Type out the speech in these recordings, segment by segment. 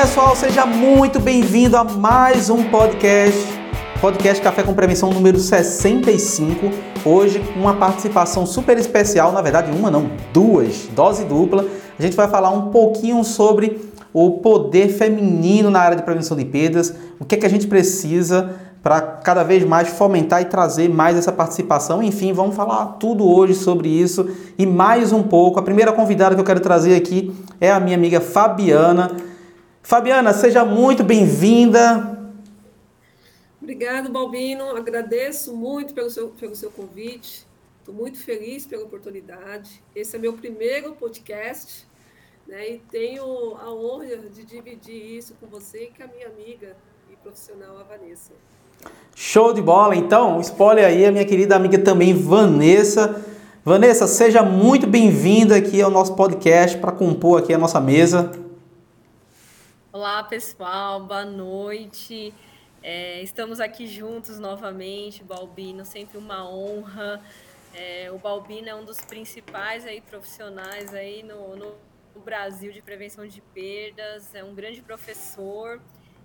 Pessoal, seja muito bem-vindo a mais um podcast, podcast Café com Prevenção número 65. Hoje uma participação super especial, na verdade uma não, duas, dose dupla. A gente vai falar um pouquinho sobre o poder feminino na área de prevenção de perdas, o que é que a gente precisa para cada vez mais fomentar e trazer mais essa participação. Enfim, vamos falar tudo hoje sobre isso e mais um pouco. A primeira convidada que eu quero trazer aqui é a minha amiga Fabiana. Fabiana, seja muito bem-vinda. Obrigado, Balbino. Agradeço muito pelo seu, pelo seu convite. Estou muito feliz pela oportunidade. Esse é meu primeiro podcast né? e tenho a honra de dividir isso com você e com a minha amiga e profissional, a Vanessa. Show de bola! Então, spoiler aí, a minha querida amiga também, Vanessa. Vanessa, seja muito bem-vinda aqui ao nosso podcast para compor aqui a nossa mesa. Olá, pessoal, boa noite. É, estamos aqui juntos novamente, Balbino, sempre uma honra. É, o Balbino é um dos principais aí profissionais aí no, no Brasil de prevenção de perdas, é um grande professor.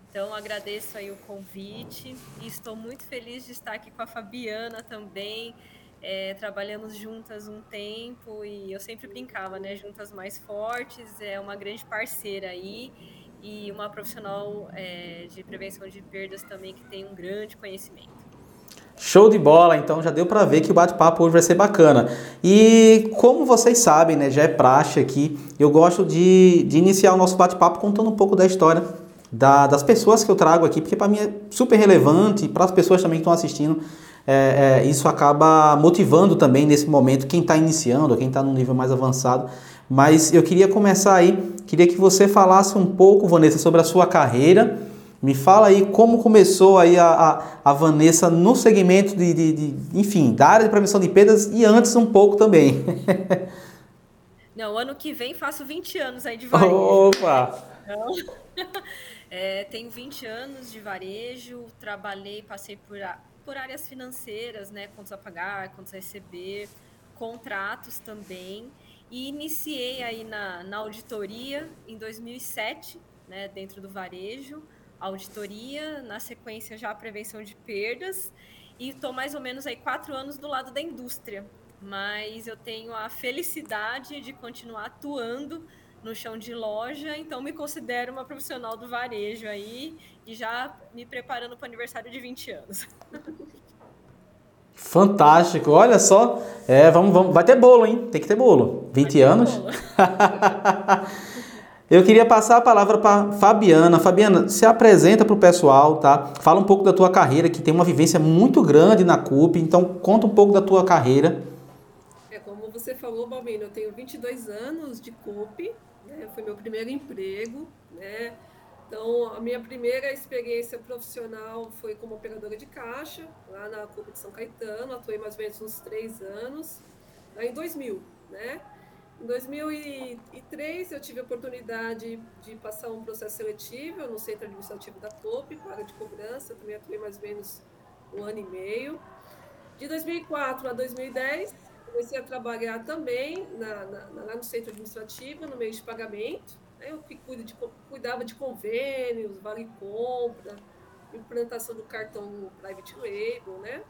Então, agradeço aí o convite e estou muito feliz de estar aqui com a Fabiana também. É, trabalhamos juntas um tempo e eu sempre brincava, né? Juntas mais fortes, é uma grande parceira aí e uma profissional é, de prevenção de perdas também que tem um grande conhecimento. Show de bola, então já deu para ver que o bate-papo hoje vai ser bacana. E como vocês sabem, né, já é praxe aqui, eu gosto de, de iniciar o nosso bate-papo contando um pouco da história da, das pessoas que eu trago aqui, porque para mim é super relevante, para as pessoas também que estão assistindo, é, é, isso acaba motivando também nesse momento quem está iniciando, quem está num nível mais avançado. Mas eu queria começar aí, queria que você falasse um pouco, Vanessa, sobre a sua carreira. Me fala aí como começou aí a, a, a Vanessa no segmento de, de, de, enfim, da área de prevenção de perdas e antes um pouco também. Não, ano que vem faço 20 anos aí de varejo. Opa! Então, É, tenho 20 anos de varejo, trabalhei, passei por, por áreas financeiras, né, contas a pagar, contas a receber, contratos também, e iniciei aí na, na auditoria em 2007, né, dentro do varejo, auditoria, na sequência já a prevenção de perdas, e estou mais ou menos aí quatro anos do lado da indústria, mas eu tenho a felicidade de continuar atuando no chão de loja, então me considero uma profissional do varejo aí e já me preparando para o aniversário de 20 anos. Fantástico, olha só. É, vamos, vamos, vai ter bolo, hein? Tem que ter bolo. 20 anos. Eu queria passar a palavra para Fabiana. Fabiana, se apresenta para o pessoal, tá? Fala um pouco da tua carreira, que tem uma vivência muito grande na CUP. Então, conta um pouco da tua carreira. É, como você falou, Balbino, eu tenho 22 anos de CUP, né? Foi meu primeiro emprego, né? Então, a minha primeira experiência profissional foi como operadora de caixa, lá na CUP de São Caetano, atuei mais ou menos uns três anos, em 2000, né? Em 2003, eu tive a oportunidade de passar um processo seletivo no Centro Administrativo da CUP, para de cobrança, também atuei mais ou menos um ano e meio. De 2004 a 2010, comecei a trabalhar também na, na, lá no centro administrativo, no meio de pagamento. Eu cuido de, cuidava de convênios, vale compra, implantação do cartão Private Label. Né?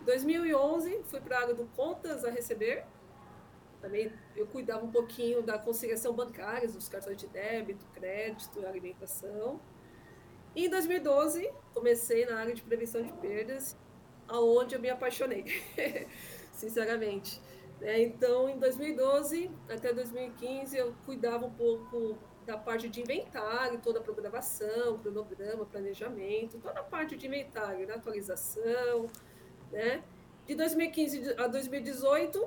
Em 2011, fui para a área do contas a receber. Também eu cuidava um pouquinho da conciliação bancária, dos cartões de débito, crédito, alimentação. E em 2012, comecei na área de prevenção de perdas, aonde eu me apaixonei. sinceramente. É, então, em 2012 até 2015, eu cuidava um pouco da parte de inventário, toda a programação, cronograma, planejamento, toda a parte de inventário, né, atualização, né? De 2015 a 2018,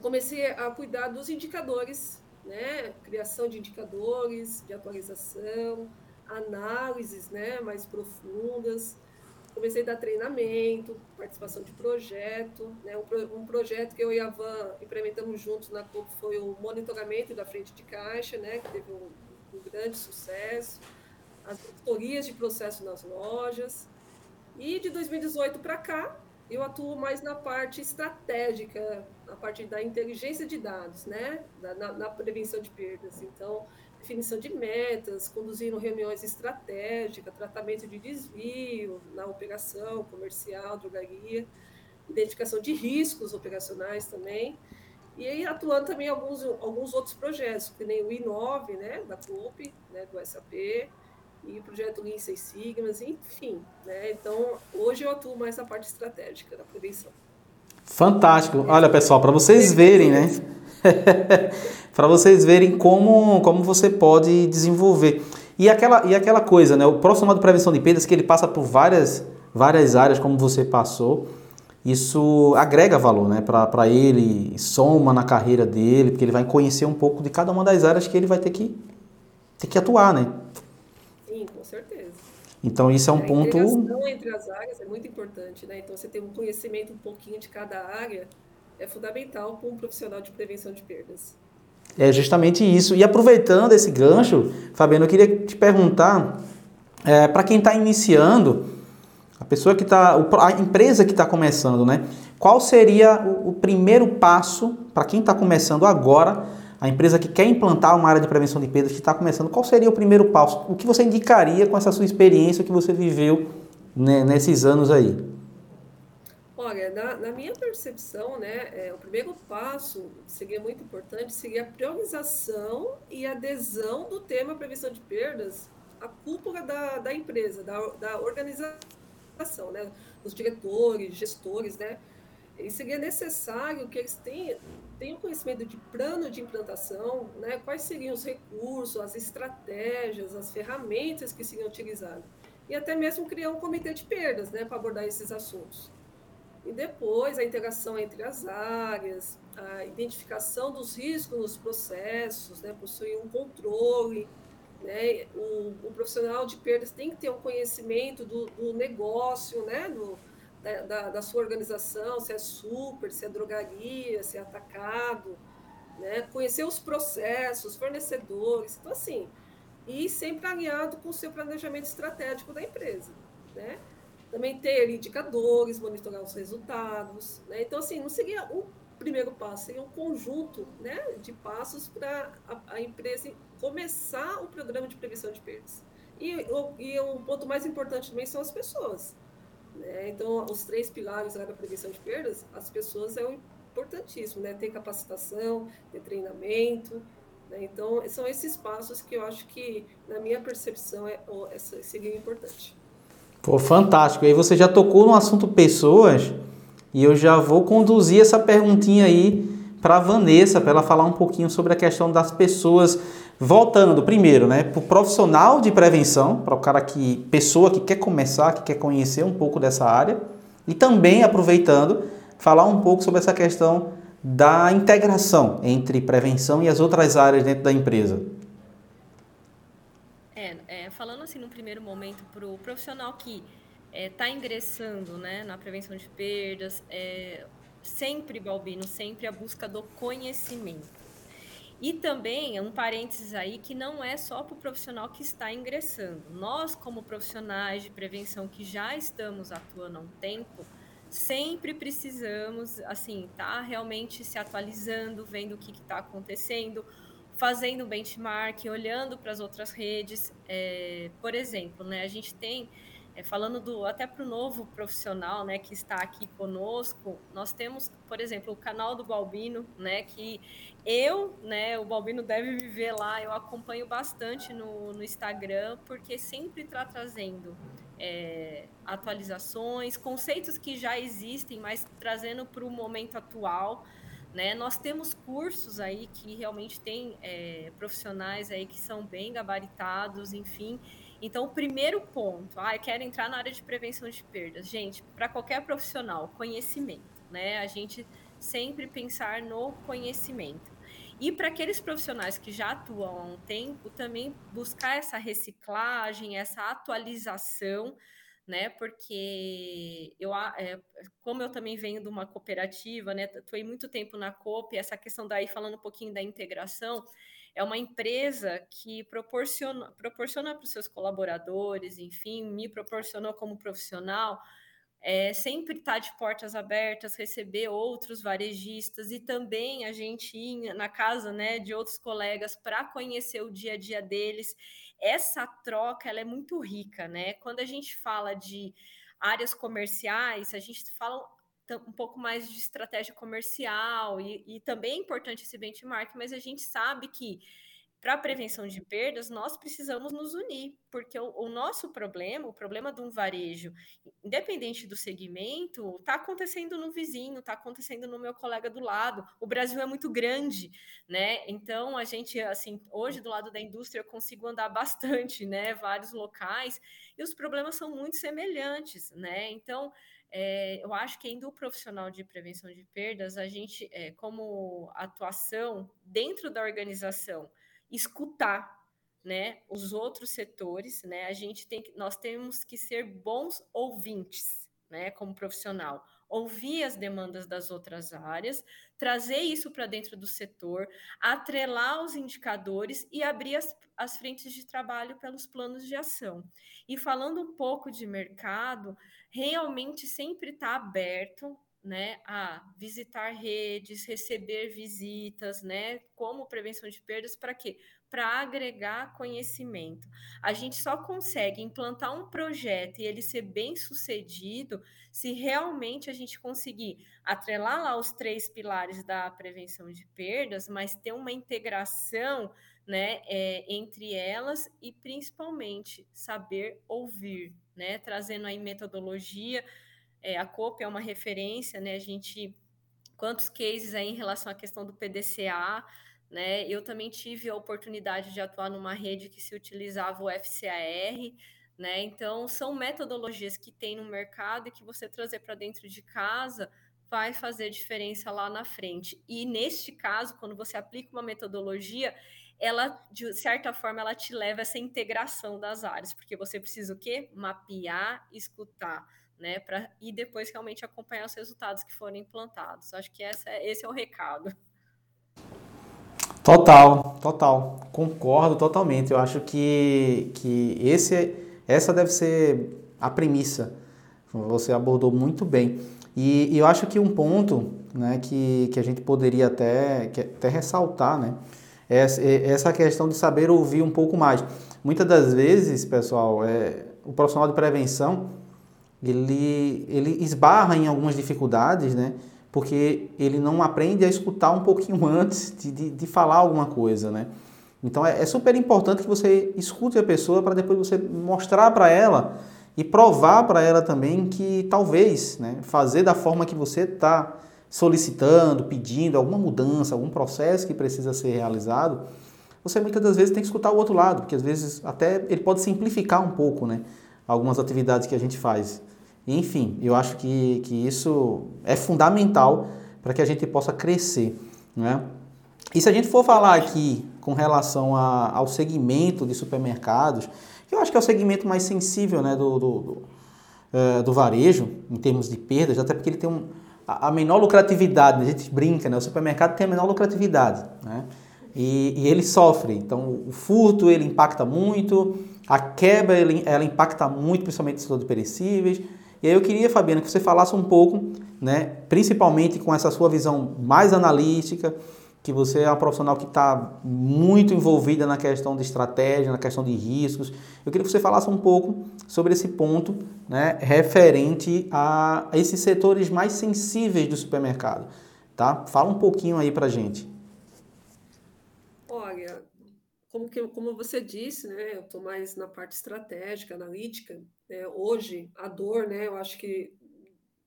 comecei a cuidar dos indicadores, né? Criação de indicadores, de atualização, análises, né, mais profundas, comecei a dar treinamento, participação de projeto. Né? Um, projeto que eu e a Van implementamos juntos na CUP foi o monitoramento da frente de caixa, né? que teve um, um grande sucesso. As tutorias de processo nas lojas. E de 2018 para cá, eu atuo mais na parte estratégica, na parte da inteligência de dados, né? Da, na, na, prevenção de perdas. Então, definição de metas, conduzindo reuniões estratégicas, tratamento de desvio na operação comercial, drogaria, identificação de riscos operacionais também, e aí atuando também alguns, alguns outros projetos, que nem o I9, né, da COP, né, do SAP, e o projeto Lean Six Sigmas, enfim. Né? Então, hoje eu atuo mais na parte estratégica da prevenção. Fantástico. Olha, pessoal, para vocês verem, né? para vocês verem como, como você pode desenvolver. E aquela, e aquela coisa, né? O profissional de prevenção de perdas que ele passa por várias, várias áreas, como você passou, isso agrega valor né? para ele, soma na carreira dele, porque ele vai conhecer um pouco de cada uma das áreas que ele vai ter que, ter que atuar, né? Sim, com certeza. Então isso é um a ponto. A entre as áreas é muito importante, né? Então você ter um conhecimento um pouquinho de cada área é fundamental para um profissional de prevenção de perdas. É justamente isso. E aproveitando esse gancho, Fabiano, eu queria te perguntar, é, para quem está iniciando, a pessoa que está, a empresa que está começando, né? Qual seria o, o primeiro passo para quem está começando agora a empresa que quer implantar uma área de prevenção de perdas que está começando, qual seria o primeiro passo? O que você indicaria com essa sua experiência que você viveu né, nesses anos aí? Olha, na, na minha percepção, né, é, o primeiro passo seria muito importante, seria a priorização e adesão do tema prevenção de perdas à cúpula da, da empresa, da, da organização, né, os diretores, gestores, né, e seria necessário que eles tenham, tenham conhecimento de plano de implantação, né? quais seriam os recursos, as estratégias, as ferramentas que seriam utilizadas. E até mesmo criar um comitê de perdas né? para abordar esses assuntos. E depois a integração entre as áreas, a identificação dos riscos nos processos, né? possuir um controle. Né? O, o profissional de perdas tem que ter um conhecimento do, do negócio, né? do, da, da, da, sua organização, se é super, se é drogaria, se é atacado, né? conhecer os processos, fornecedores, então assim, e sempre alinhado com o seu planejamento estratégico da empresa, né? Também ter indicadores, monitorar os resultados, né? Então assim, não seria um primeiro passo, seria um conjunto, né, de passos para a, a, empresa começar o programa de prevenção de perdas. E, o, e ponto mais importante também são as pessoas. Né? Então, os três pilares da prevenção de perdas, as pessoas é importantíssimo, né? Ter capacitação, ter treinamento. Né? Então, são esses passos que eu acho que, na minha percepção, é, seria importante. Pô, fantástico. Aí você já tocou no assunto pessoas e eu já vou conduzir essa perguntinha aí para Vanessa, para ela falar um pouquinho sobre a questão das pessoas Voltando primeiro, né, para o profissional de prevenção, para o cara que, pessoa que quer começar, que quer conhecer um pouco dessa área, e também aproveitando, falar um pouco sobre essa questão da integração entre prevenção e as outras áreas dentro da empresa. É, é falando assim no primeiro momento para o profissional que está é, tá ingressando né, na prevenção de perdas, é, sempre, Balbino, sempre a busca do conhecimento. E também, um parênteses aí, que não é só para o profissional que está ingressando. Nós, como profissionais de prevenção que já estamos atuando há um tempo, sempre precisamos, assim, tá realmente se atualizando, vendo o que está acontecendo, fazendo benchmark, olhando para as outras redes. É, por exemplo, né, a gente tem é, falando do até para o novo profissional, né, que está aqui conosco, nós temos, por exemplo, o canal do Balbino, né, que eu, né, o Balbino deve viver lá, eu acompanho bastante no, no Instagram, porque sempre está trazendo é, atualizações, conceitos que já existem, mas trazendo para o momento atual. Né? Nós temos cursos aí que realmente tem é, profissionais aí que são bem gabaritados, enfim, então, o primeiro ponto, ah, eu quero entrar na área de prevenção de perdas. Gente, para qualquer profissional, conhecimento, né? A gente sempre pensar no conhecimento. E para aqueles profissionais que já atuam há um tempo, também buscar essa reciclagem, essa atualização, né? Porque eu, é, como eu também venho de uma cooperativa, né? Atuei muito tempo na COP, essa questão daí falando um pouquinho da integração, é uma empresa que proporciona, proporciona para os seus colaboradores, enfim, me proporcionou como profissional é, sempre estar tá de portas abertas, receber outros varejistas e também a gente ir na casa né, de outros colegas para conhecer o dia a dia deles. Essa troca ela é muito rica, né? Quando a gente fala de áreas comerciais, a gente fala um pouco mais de estratégia comercial e, e também é importante esse benchmark, mas a gente sabe que para a prevenção de perdas, nós precisamos nos unir, porque o, o, nosso problema, o problema de um varejo, independente do segmento, está acontecendo no vizinho, está acontecendo no meu colega do lado. O Brasil é muito grande, né? Então a gente, assim, hoje do lado da indústria eu consigo andar bastante, né? Vários locais e os problemas são muito semelhantes, né? Então é, eu acho que indo o profissional de prevenção de perdas, a gente, é, como atuação dentro da organização escutar né, os outros setores, né? A gente tem que, nós temos que ser bons ouvintes, né, como profissional, ouvir as demandas das outras áreas, trazer isso para dentro do setor, atrelar os indicadores e abrir as, as frentes de trabalho pelos planos de ação. E falando um pouco de mercado, realmente sempre está aberto né, a visitar redes, receber visitas, né, como prevenção de perdas, para quê? Para agregar conhecimento. A gente só consegue implantar um projeto e ele ser bem sucedido se realmente a gente conseguir atrelar lá os três pilares da prevenção de perdas, mas ter uma integração né, é, entre elas e principalmente saber ouvir, né, trazendo aí metodologia é, a COP é uma referência, né? A gente quantos cases aí em relação à questão do PDCA, né? Eu também tive a oportunidade de atuar numa rede que se utilizava o FCAR, né? Então são metodologias que tem no mercado e que você trazer para dentro de casa vai fazer diferença lá na frente. E neste caso, quando você aplica uma metodologia, ela de certa forma ela te leva a essa integração das áreas, porque você precisa o quê? Mapear, escutar né? Para e depois realmente acompanhar os resultados que foram implantados. Acho que essa, é, esse é o recado. Total, total. Concordo totalmente. Eu acho que, que esse, essa deve ser a premissa. Você abordou muito bem. E, e eu acho que um ponto né, que, que a gente poderia até, até ressaltar, né? É essa questão de saber ouvir um pouco mais. Muitas das vezes, pessoal, é, o profissional de prevenção ele, ele esbarra em algumas dificuldades, né? Porque ele não aprende a escutar um pouquinho antes de, de, de falar alguma coisa, né? Então é, é, super importante que você escute a pessoa para depois você mostrar para ela e provar para ela também que talvez né, fazer da forma que você está solicitando, pedindo alguma mudança, algum processo que precisa ser realizado, você muitas das vezes tem que escutar o outro lado, porque às vezes até ele pode simplificar um pouco né, algumas atividades que a gente faz. Enfim, eu acho que, que isso é fundamental para que a gente possa crescer. Né? E se a gente for falar aqui com relação a, ao segmento de supermercados, que eu acho que é o segmento mais sensível né, do, do, do, uh, do varejo, em termos de perdas, até porque ele tem um, a, a menor lucratividade, né? a gente brinca, né? o supermercado tem a menor lucratividade. Né? E, e, ele sofre. Então, o furto ele impacta muito, a quebra ela impacta muito, principalmente no setor de perecíveis. E aí eu queria, Fabiana, que você falasse um pouco, né, principalmente com essa sua visão mais analítica, que você é uma profissional que está muito envolvida na questão de estratégia, na questão de riscos. Eu queria que você falasse um pouco sobre esse ponto né, referente a esses setores mais sensíveis do supermercado. Tá? Fala um pouquinho aí para gente. Olha, como, que, como você disse, né, eu estou mais na parte estratégica, analítica, né? Hoje, a dor, né, eu acho que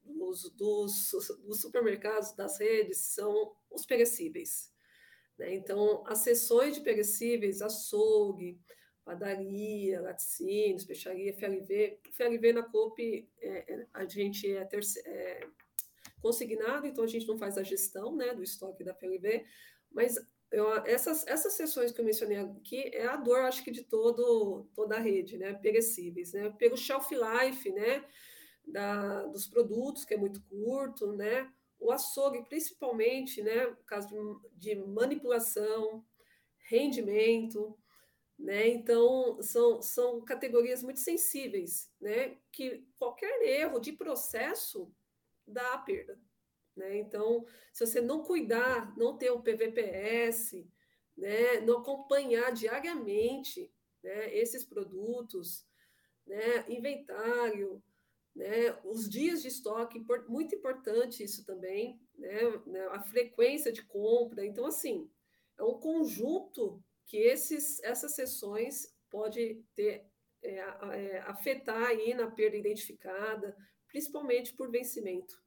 os, dos, dos supermercados, das redes, são os perecíveis. Né? Então, as seções de perecíveis, açougue, padaria, laticínios, peixaria, FLV. FLV na COP, é, é, a gente é, terce, é, consignado, então a gente não faz a gestão né, do estoque da FLV, mas eu, essas, essas sessões que eu mencionei aqui é a dor, acho que de todo, toda a rede, né? Perecíveis, né? Pelo shelf life, né? Da, dos produtos, que é muito curto, né? O açougue, principalmente, né? Caso de, de manipulação, rendimento, Né? Então, são, são categorias muito sensíveis, né? que qualquer erro de processo dá a perda. Né? Então, se você não cuidar, não ter o PVPS, né? não acompanhar diariamente né? esses produtos, né? inventário, né? os dias de estoque, muito importante isso também, né? né? a frequência de compra. Então, assim, é um conjunto que esses, essas sessões pode ter é, é, afetar aí na perda identificada, principalmente por vencimento.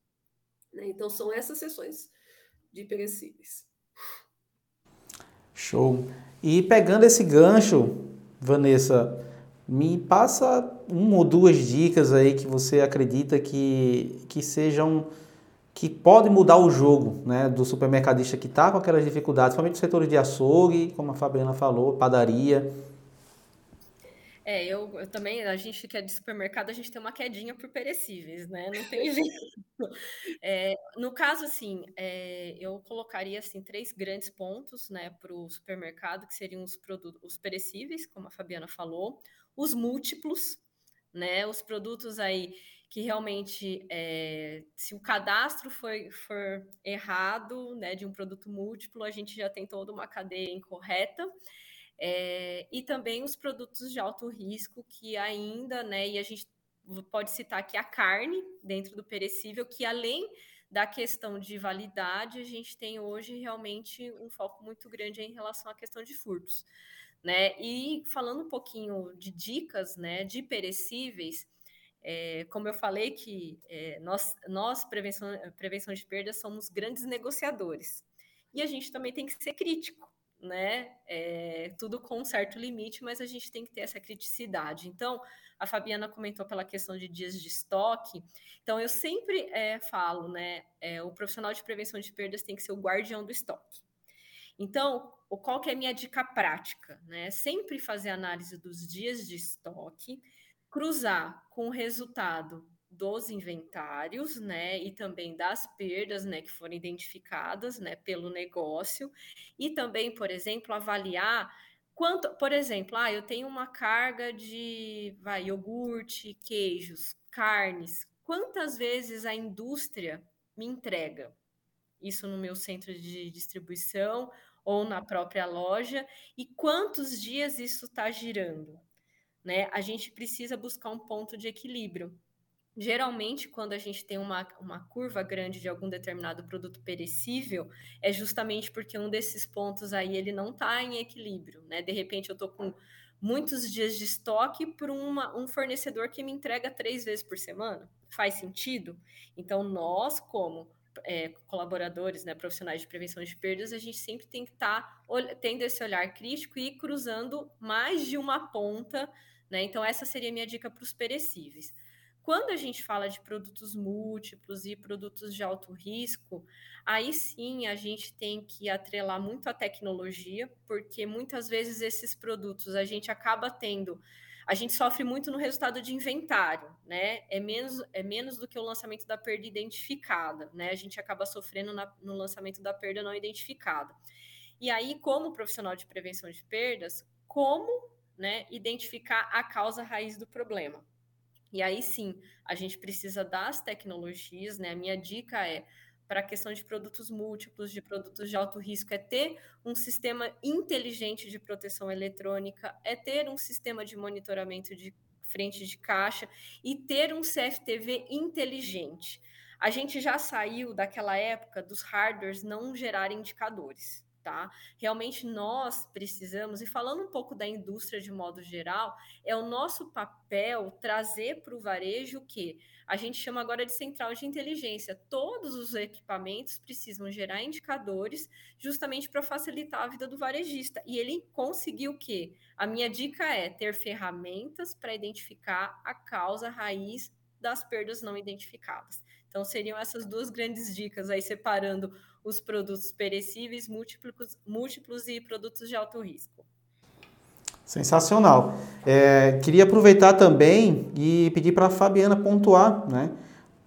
Né? Então, são essas sessões de perecíveis. Show. E pegando esse gancho, Vanessa, me passa uma ou duas dicas aí que você acredita que, que sejam que pode mudar o jogo né, do supermercadista que está com aquelas dificuldades, principalmente no setor de açougue, como a Fabiana falou, padaria. É, eu, eu, também, a gente que é de supermercado, a gente tem uma quedinha por perecíveis, né? Não tem jeito. É, no caso, assim, é, eu colocaria assim, três grandes pontos né, para o supermercado, que seriam os produtos, os perecíveis, como a Fabiana falou, os múltiplos, né? Os produtos aí que realmente, é, se o cadastro foi, for errado, né, de um produto múltiplo, a gente já tem toda uma cadeia incorreta. É, e também os produtos de alto risco que ainda, né, e a gente pode citar aqui a carne dentro do perecível, que além da questão de validade, a gente tem hoje realmente um foco muito grande em relação à questão de furtos. Né? E falando um pouquinho de dicas né, de perecíveis, é, como eu falei que é, nós, nós prevenção, prevenção de perdas, somos grandes negociadores. E a gente também tem que ser crítico né? É, tudo com um certo limite, mas a gente tem que ter essa criticidade. Então, a Fabiana comentou pela questão de dias de estoque. Então, eu sempre é, falo, né? É, o profissional de prevenção de perdas tem que ser o guardião do estoque. Então, qual que é a minha dica prática? Né? Sempre fazer análise dos dias de estoque, cruzar com o resultado dos inventários, né, e também das perdas, né, que foram identificadas, né, pelo negócio, e também, por exemplo, avaliar quanto, por exemplo, ah, eu tenho uma carga de, vai, iogurte, queijos, carnes, quantas vezes a indústria me entrega isso no meu centro de distribuição ou na própria loja? E quantos dias isso está girando, né? A gente precisa buscar um ponto de equilíbrio Geralmente, quando a gente tem uma, uma curva grande de algum determinado produto perecível, é justamente porque um desses pontos aí ele não está em equilíbrio, né? De repente, eu estou com muitos dias de estoque para um fornecedor que me entrega três vezes por semana. Faz sentido? Então, nós, como é, colaboradores, né, profissionais de prevenção de perdas, a gente sempre tem que estar tá, tendo esse olhar crítico e cruzando mais de uma ponta, né? Então, essa seria a minha dica para os perecíveis. Quando a gente fala de produtos múltiplos e produtos de alto risco, aí sim a gente tem que atrelar muito a tecnologia, porque muitas vezes esses produtos a gente acaba tendo a gente sofre muito no resultado de inventário, né? É menos, é menos do que o lançamento da perda identificada, né? A gente acaba sofrendo na, no lançamento da perda não identificada. E aí, como profissional de prevenção de perdas, como né, identificar a causa raiz do problema? E aí sim, a gente precisa das tecnologias, né? A minha dica é para a questão de produtos múltiplos, de produtos de alto risco, é ter um sistema inteligente de proteção eletrônica, é ter um sistema de monitoramento de frente de caixa e ter um CFTV inteligente. A gente já saiu daquela época dos hardwares não gerarem indicadores tá? Realmente nós precisamos, e falando um pouco da indústria de modo geral, é o nosso papel trazer para o varejo o que a gente chama agora de central de inteligência. Todos os equipamentos precisam gerar indicadores justamente para facilitar a vida do varejista. E ele conseguiu o quê? A minha dica é ter ferramentas para identificar a causa raiz das perdas não identificadas. Então seriam essas duas grandes dicas aí separando os produtos perecíveis, múltiplos, múltiplos e produtos de alto risco. Sensacional. É, queria aproveitar também e pedir para a Fabiana pontuar né,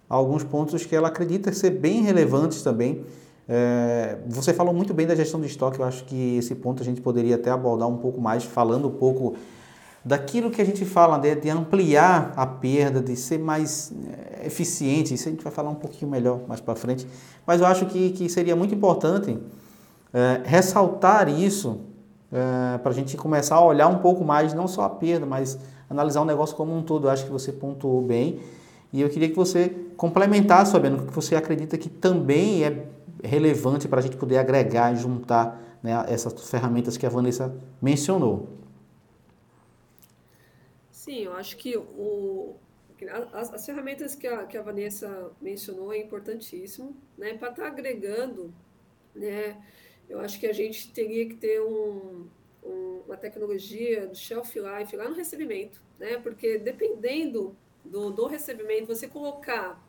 alguns pontos que ela acredita ser bem relevantes também É, você falou muito bem da gestão de estoque, eu acho que esse ponto a gente poderia até abordar um pouco mais, falando um pouco daquilo que a gente fala, de, de ampliar a perda, de ser mais é, eficiente. Isso a gente vai falar um pouquinho melhor mais para frente. Mas eu acho que, que seria muito importante é, ressaltar isso é, para a gente começar a olhar um pouco mais, não só a perda, mas analisar o negócio como um todo. Eu acho que você pontuou bem. E eu queria que você complementasse, sabendo o que você acredita que também é relevante para a gente poder agregar e juntar né, essas ferramentas que a Vanessa mencionou. Sim, eu acho que o, as, as ferramentas que a, que a Vanessa mencionou é importantíssimo, né, para estar tá agregando, né, eu acho que a gente teria que ter um, um, uma tecnologia de shelf life lá no recebimento, né, porque dependendo do, do recebimento, você colocar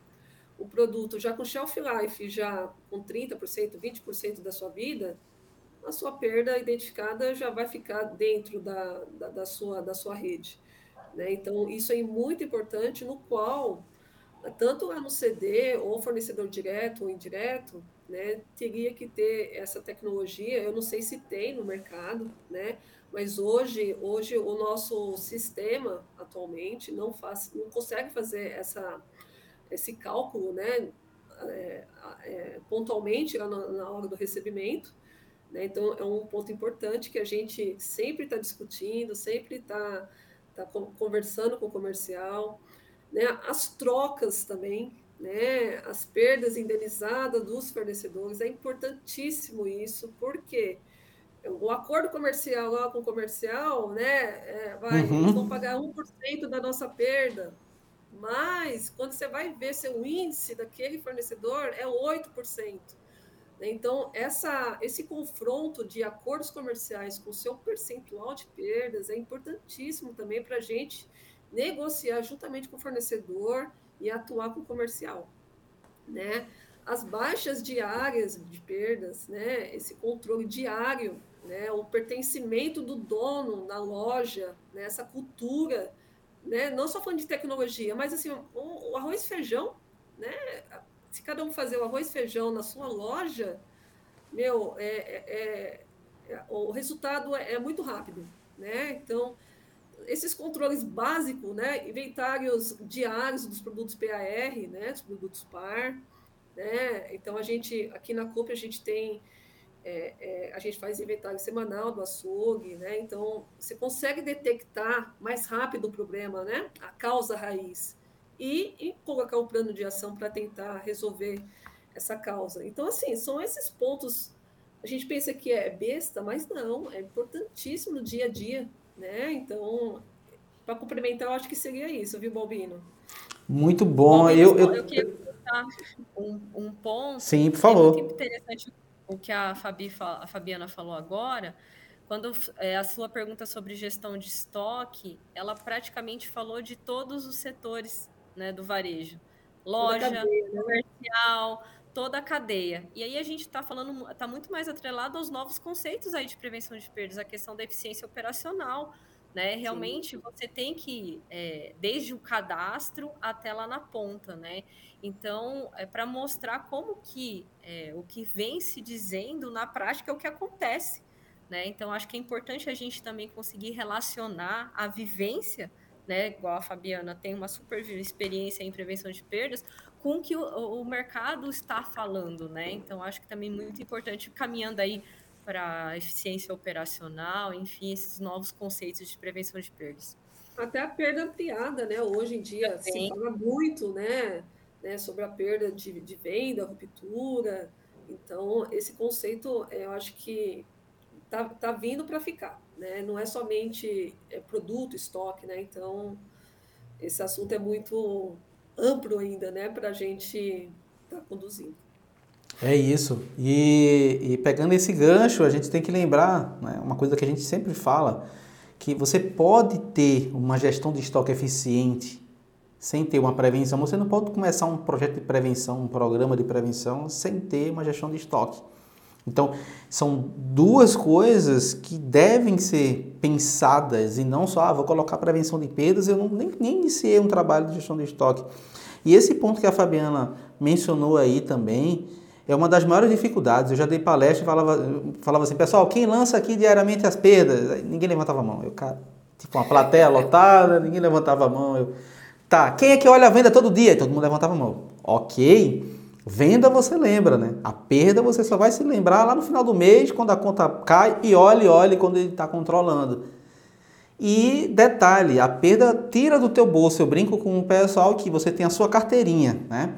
o produto já com shelf life, já com 30%, 20% da sua vida, a sua perda identificada já vai ficar dentro da, da, da sua, da sua rede. Né? Então, isso é muito importante, no qual, tanto lá no CD, ou fornecedor direto ou indireto, né, teria que ter essa tecnologia. Eu não sei se tem no mercado, né? mas hoje, hoje o nosso sistema, atualmente, não, faz, não consegue fazer essa esse cálculo né, é, é, pontualmente na, na, hora do recebimento. Né? Então, é um ponto importante que a gente sempre está discutindo, sempre está tá conversando com o comercial. Né? As trocas também, né? as perdas indenizadas dos fornecedores, é importantíssimo isso, porque o acordo comercial lá com o comercial, né, é, vai, uhum. eles vão pagar 1% da nossa perda, mas, quando você vai ver seu índice daquele fornecedor, é 8%. Né? Então, essa, esse confronto de acordos comerciais com seu percentual de perdas é importantíssimo também para a gente negociar juntamente com o fornecedor e atuar com o comercial. Né? As baixas diárias de perdas, né? esse controle diário, né? o pertencimento do dono na loja, né? essa cultura né? Não só falando de tecnologia, mas assim, o, o arroz e feijão, né? Se cada um fazer o arroz e feijão na sua loja, meu, é, é, é, o resultado é, é, muito rápido, né? Então, esses controles básicos, né? Inventários diários dos produtos PAR, né? Dos produtos PAR, né? Então, a gente, aqui na COP, a gente tem é, é, a gente faz inventário semanal do açougue, né? Então, você consegue detectar mais rápido o problema, né? A causa raiz. E, e colocar um plano de ação para tentar resolver essa causa. Então, assim, são esses pontos. A gente pensa que é besta, mas não, é importantíssimo no dia a dia, né? Então, para complementar, eu acho que seria isso, viu, Balbino? Muito bom. Balbino, eu, eu, eu queria colocar um, um ponto. Sim, por favor. É muito interessante o que a, Fabi, a Fabiana falou agora, quando é, a sua pergunta sobre gestão de estoque, ela praticamente falou de todos os setores né, do varejo. Loja, cadeia, né? comercial, toda a cadeia. E aí a gente está falando, está muito mais atrelado aos novos conceitos aí de prevenção de perdas, a questão da eficiência operacional. Né? Realmente Sim. você tem que, é, desde o cadastro até lá na ponta, né? Então, é para mostrar como que é, o que vem se dizendo na prática é o que acontece. Né? Então, acho que é importante a gente também conseguir relacionar a vivência, né, igual a Fabiana tem uma super experiência em prevenção de perdas, com o que o, o mercado está falando. Né? Então, acho que também muito importante, caminhando aí para eficiência operacional, enfim, esses novos conceitos de prevenção de perdas. Até a perda ampliada, né? Hoje em dia Também. se fala muito, né? né, sobre a perda de, de venda, ruptura. Então, esse conceito, eu acho que está tá vindo para ficar, né? Não é somente é, produto, estoque, né? Então, esse assunto é muito amplo ainda, né? Para a gente estar tá conduzindo. É isso. E, e, pegando esse gancho, a gente tem que lembrar, né, uma coisa que a gente sempre fala, que você pode ter uma gestão de estoque eficiente sem ter uma prevenção. Você não pode começar um projeto de prevenção, um programa de prevenção, sem ter uma gestão de estoque. Então, são duas coisas que devem ser pensadas e não só, ah, vou colocar prevenção de perdas, eu não, nem, nem iniciei um trabalho de gestão de estoque. E esse ponto que a Fabiana mencionou aí também, é uma das maiores dificuldades. Eu já dei palestra e falava, falava assim, pessoal, quem lança aqui diariamente as perdas? Aí ninguém levantava a mão. Eu, cara, tipo uma plateia lotada, ninguém levantava a mão. Eu, tá, quem é que olha a venda todo dia? Todo mundo levantava a mão. Ok, venda você lembra, né? A perda você só vai se lembrar lá no final do mês, quando a conta cai, e olhe, olhe quando ele está controlando. E detalhe, a perda tira do teu bolso. Eu brinco com o pessoal que você tem a sua carteirinha, né?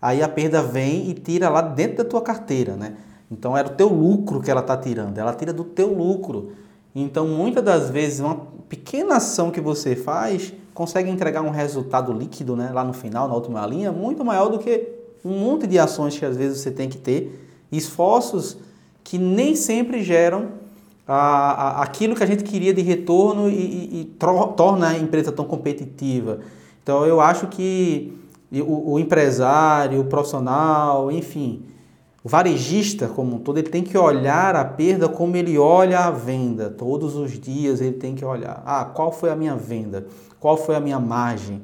Aí a perda vem e tira lá dentro da tua carteira, né? Então era o teu lucro que ela está tirando, ela tira do teu lucro. Então muitas das vezes uma pequena ação que você faz consegue entregar um resultado líquido, né? Lá no final, na última linha, muito maior do que um monte de ações que às vezes você tem que ter, esforços que nem sempre geram a, a, aquilo que a gente queria de retorno e, e, e torna a empresa tão competitiva. Então eu acho que o, o, empresário, o profissional, enfim, o varejista como um todo, ele tem que olhar a perda como ele olha a venda. Todos os dias ele tem que olhar. Ah, qual foi a minha venda? Qual foi a minha margem?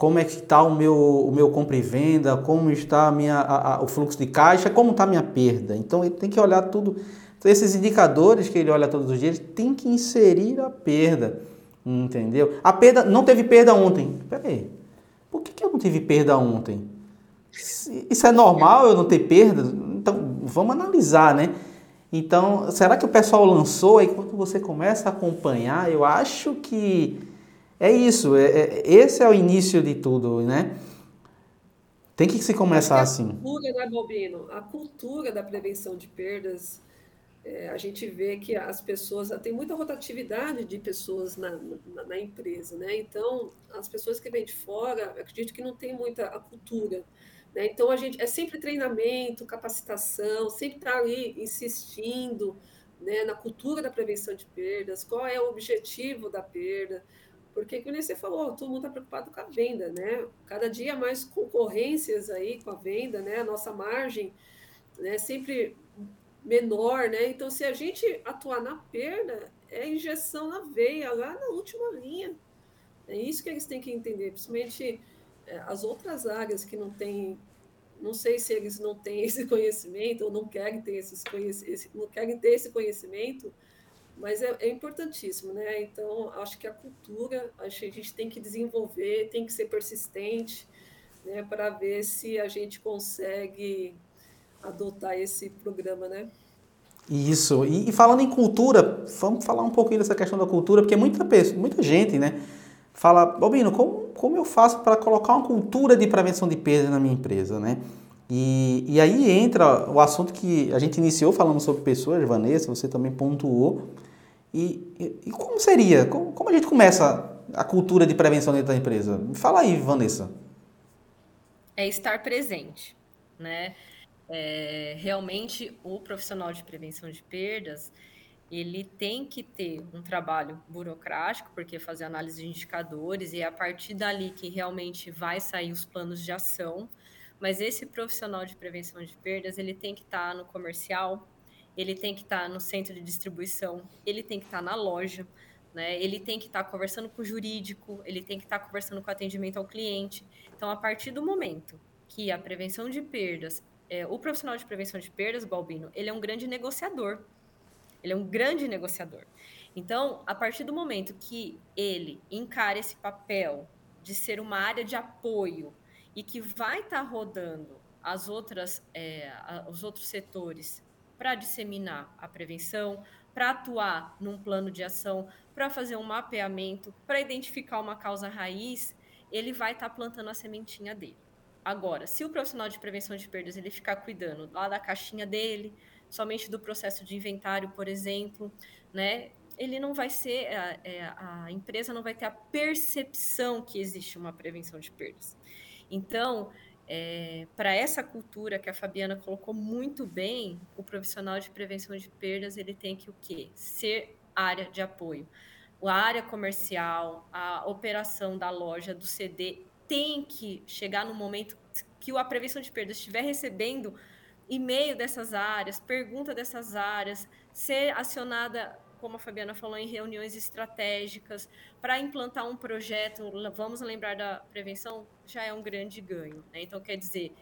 Como é que está o meu, o meu compra e venda? Como está a minha, a, a, o fluxo de caixa? Como está a minha perda? Então ele tem que olhar tudo esses indicadores que ele olha todos os dias, tem que inserir a perda. Entendeu? A perda não teve perda ontem. Peraí, por que, que eu não tive perda ontem? Isso é normal eu não ter perda? Então, vamos analisar, né? Então, será que o pessoal lançou? Aí, quando você começa a acompanhar, eu acho que é isso. É, é, esse é o início de tudo, né? Tem que se começar assim. A cultura, né, Balbino? A cultura da prevenção de perdas é, a gente vê que as pessoas tem muita rotatividade de pessoas na, na, na, empresa, né? Então as pessoas que vêm de fora, acredito que não tem muita a cultura, né? Então a gente é sempre treinamento, capacitação, sempre estar tá ali insistindo, né, na cultura da prevenção de perdas, qual é o objetivo da perda, porque como você falou, todo mundo está preocupado com a venda, né? Cada dia mais concorrências aí com a venda, né? A nossa margem, né? Sempre menor, né? Então, se a gente atuar na perda, é injeção na veia, lá na última linha. É isso que eles têm que entender, principalmente é, as outras áreas que não têm, não sei se eles não têm esse conhecimento ou não querem ter, esses esse, não querem ter esse conhecimento, mas é, é, importantíssimo, né? Então, acho que a cultura, acho que a gente tem que desenvolver, tem que ser persistente, né, para ver se a gente consegue adotar esse programa, né? Isso. E, e, falando em cultura, vamos falar um pouquinho dessa questão da cultura, porque muita pessoa, muita gente, né, fala, Bobino, como, como eu faço para colocar uma cultura de prevenção de perda na minha empresa, né? E, e aí entra o assunto que a gente iniciou falando sobre pessoas, Vanessa, você também pontuou. E, e, e como seria? Como, como a gente começa a cultura de prevenção dentro da empresa? Fala aí, Vanessa. É estar presente, né? é, realmente o profissional de prevenção de perdas ele tem que ter um trabalho burocrático, porque fazer análise de indicadores e é a partir dali que realmente vai sair os planos de ação. Mas esse profissional de prevenção de perdas, ele tem que estar no comercial, ele tem que estar no centro de distribuição, ele tem que estar na loja, né? Ele tem que estar conversando com o jurídico, ele tem que estar conversando com o atendimento ao cliente. Então, a partir do momento que a prevenção de perdas é, o profissional de prevenção de perdas, Balbino, ele é um grande negociador. Ele é um grande negociador. Então, a partir do momento que ele encara esse papel de ser uma área de apoio e que vai estar tá rodando as outras, é, os outros setores para disseminar a prevenção, para atuar num plano de ação, para fazer um mapeamento, para identificar uma causa raiz, ele vai estar tá plantando a sementinha dele. Agora, se o profissional de prevenção de perdas ele ficar cuidando lá da caixinha dele, somente do processo de inventário, por exemplo, né? Ele não vai ser, a, é, a empresa não vai ter a percepção que existe uma prevenção de perdas. Então, é, para essa cultura que a Fabiana colocou muito bem, o profissional de prevenção de perdas ele tem que o quê? Ser área de apoio. A área comercial, a operação da loja, do CD, tem que chegar no momento que a prevenção de perdas estiver recebendo e-mail dessas áreas, pergunta dessas áreas, ser acionada, como a Fabiana falou, em reuniões estratégicas para implantar um projeto. Vamos lembrar da prevenção, já é um grande ganho. Né? Então, quer dizer,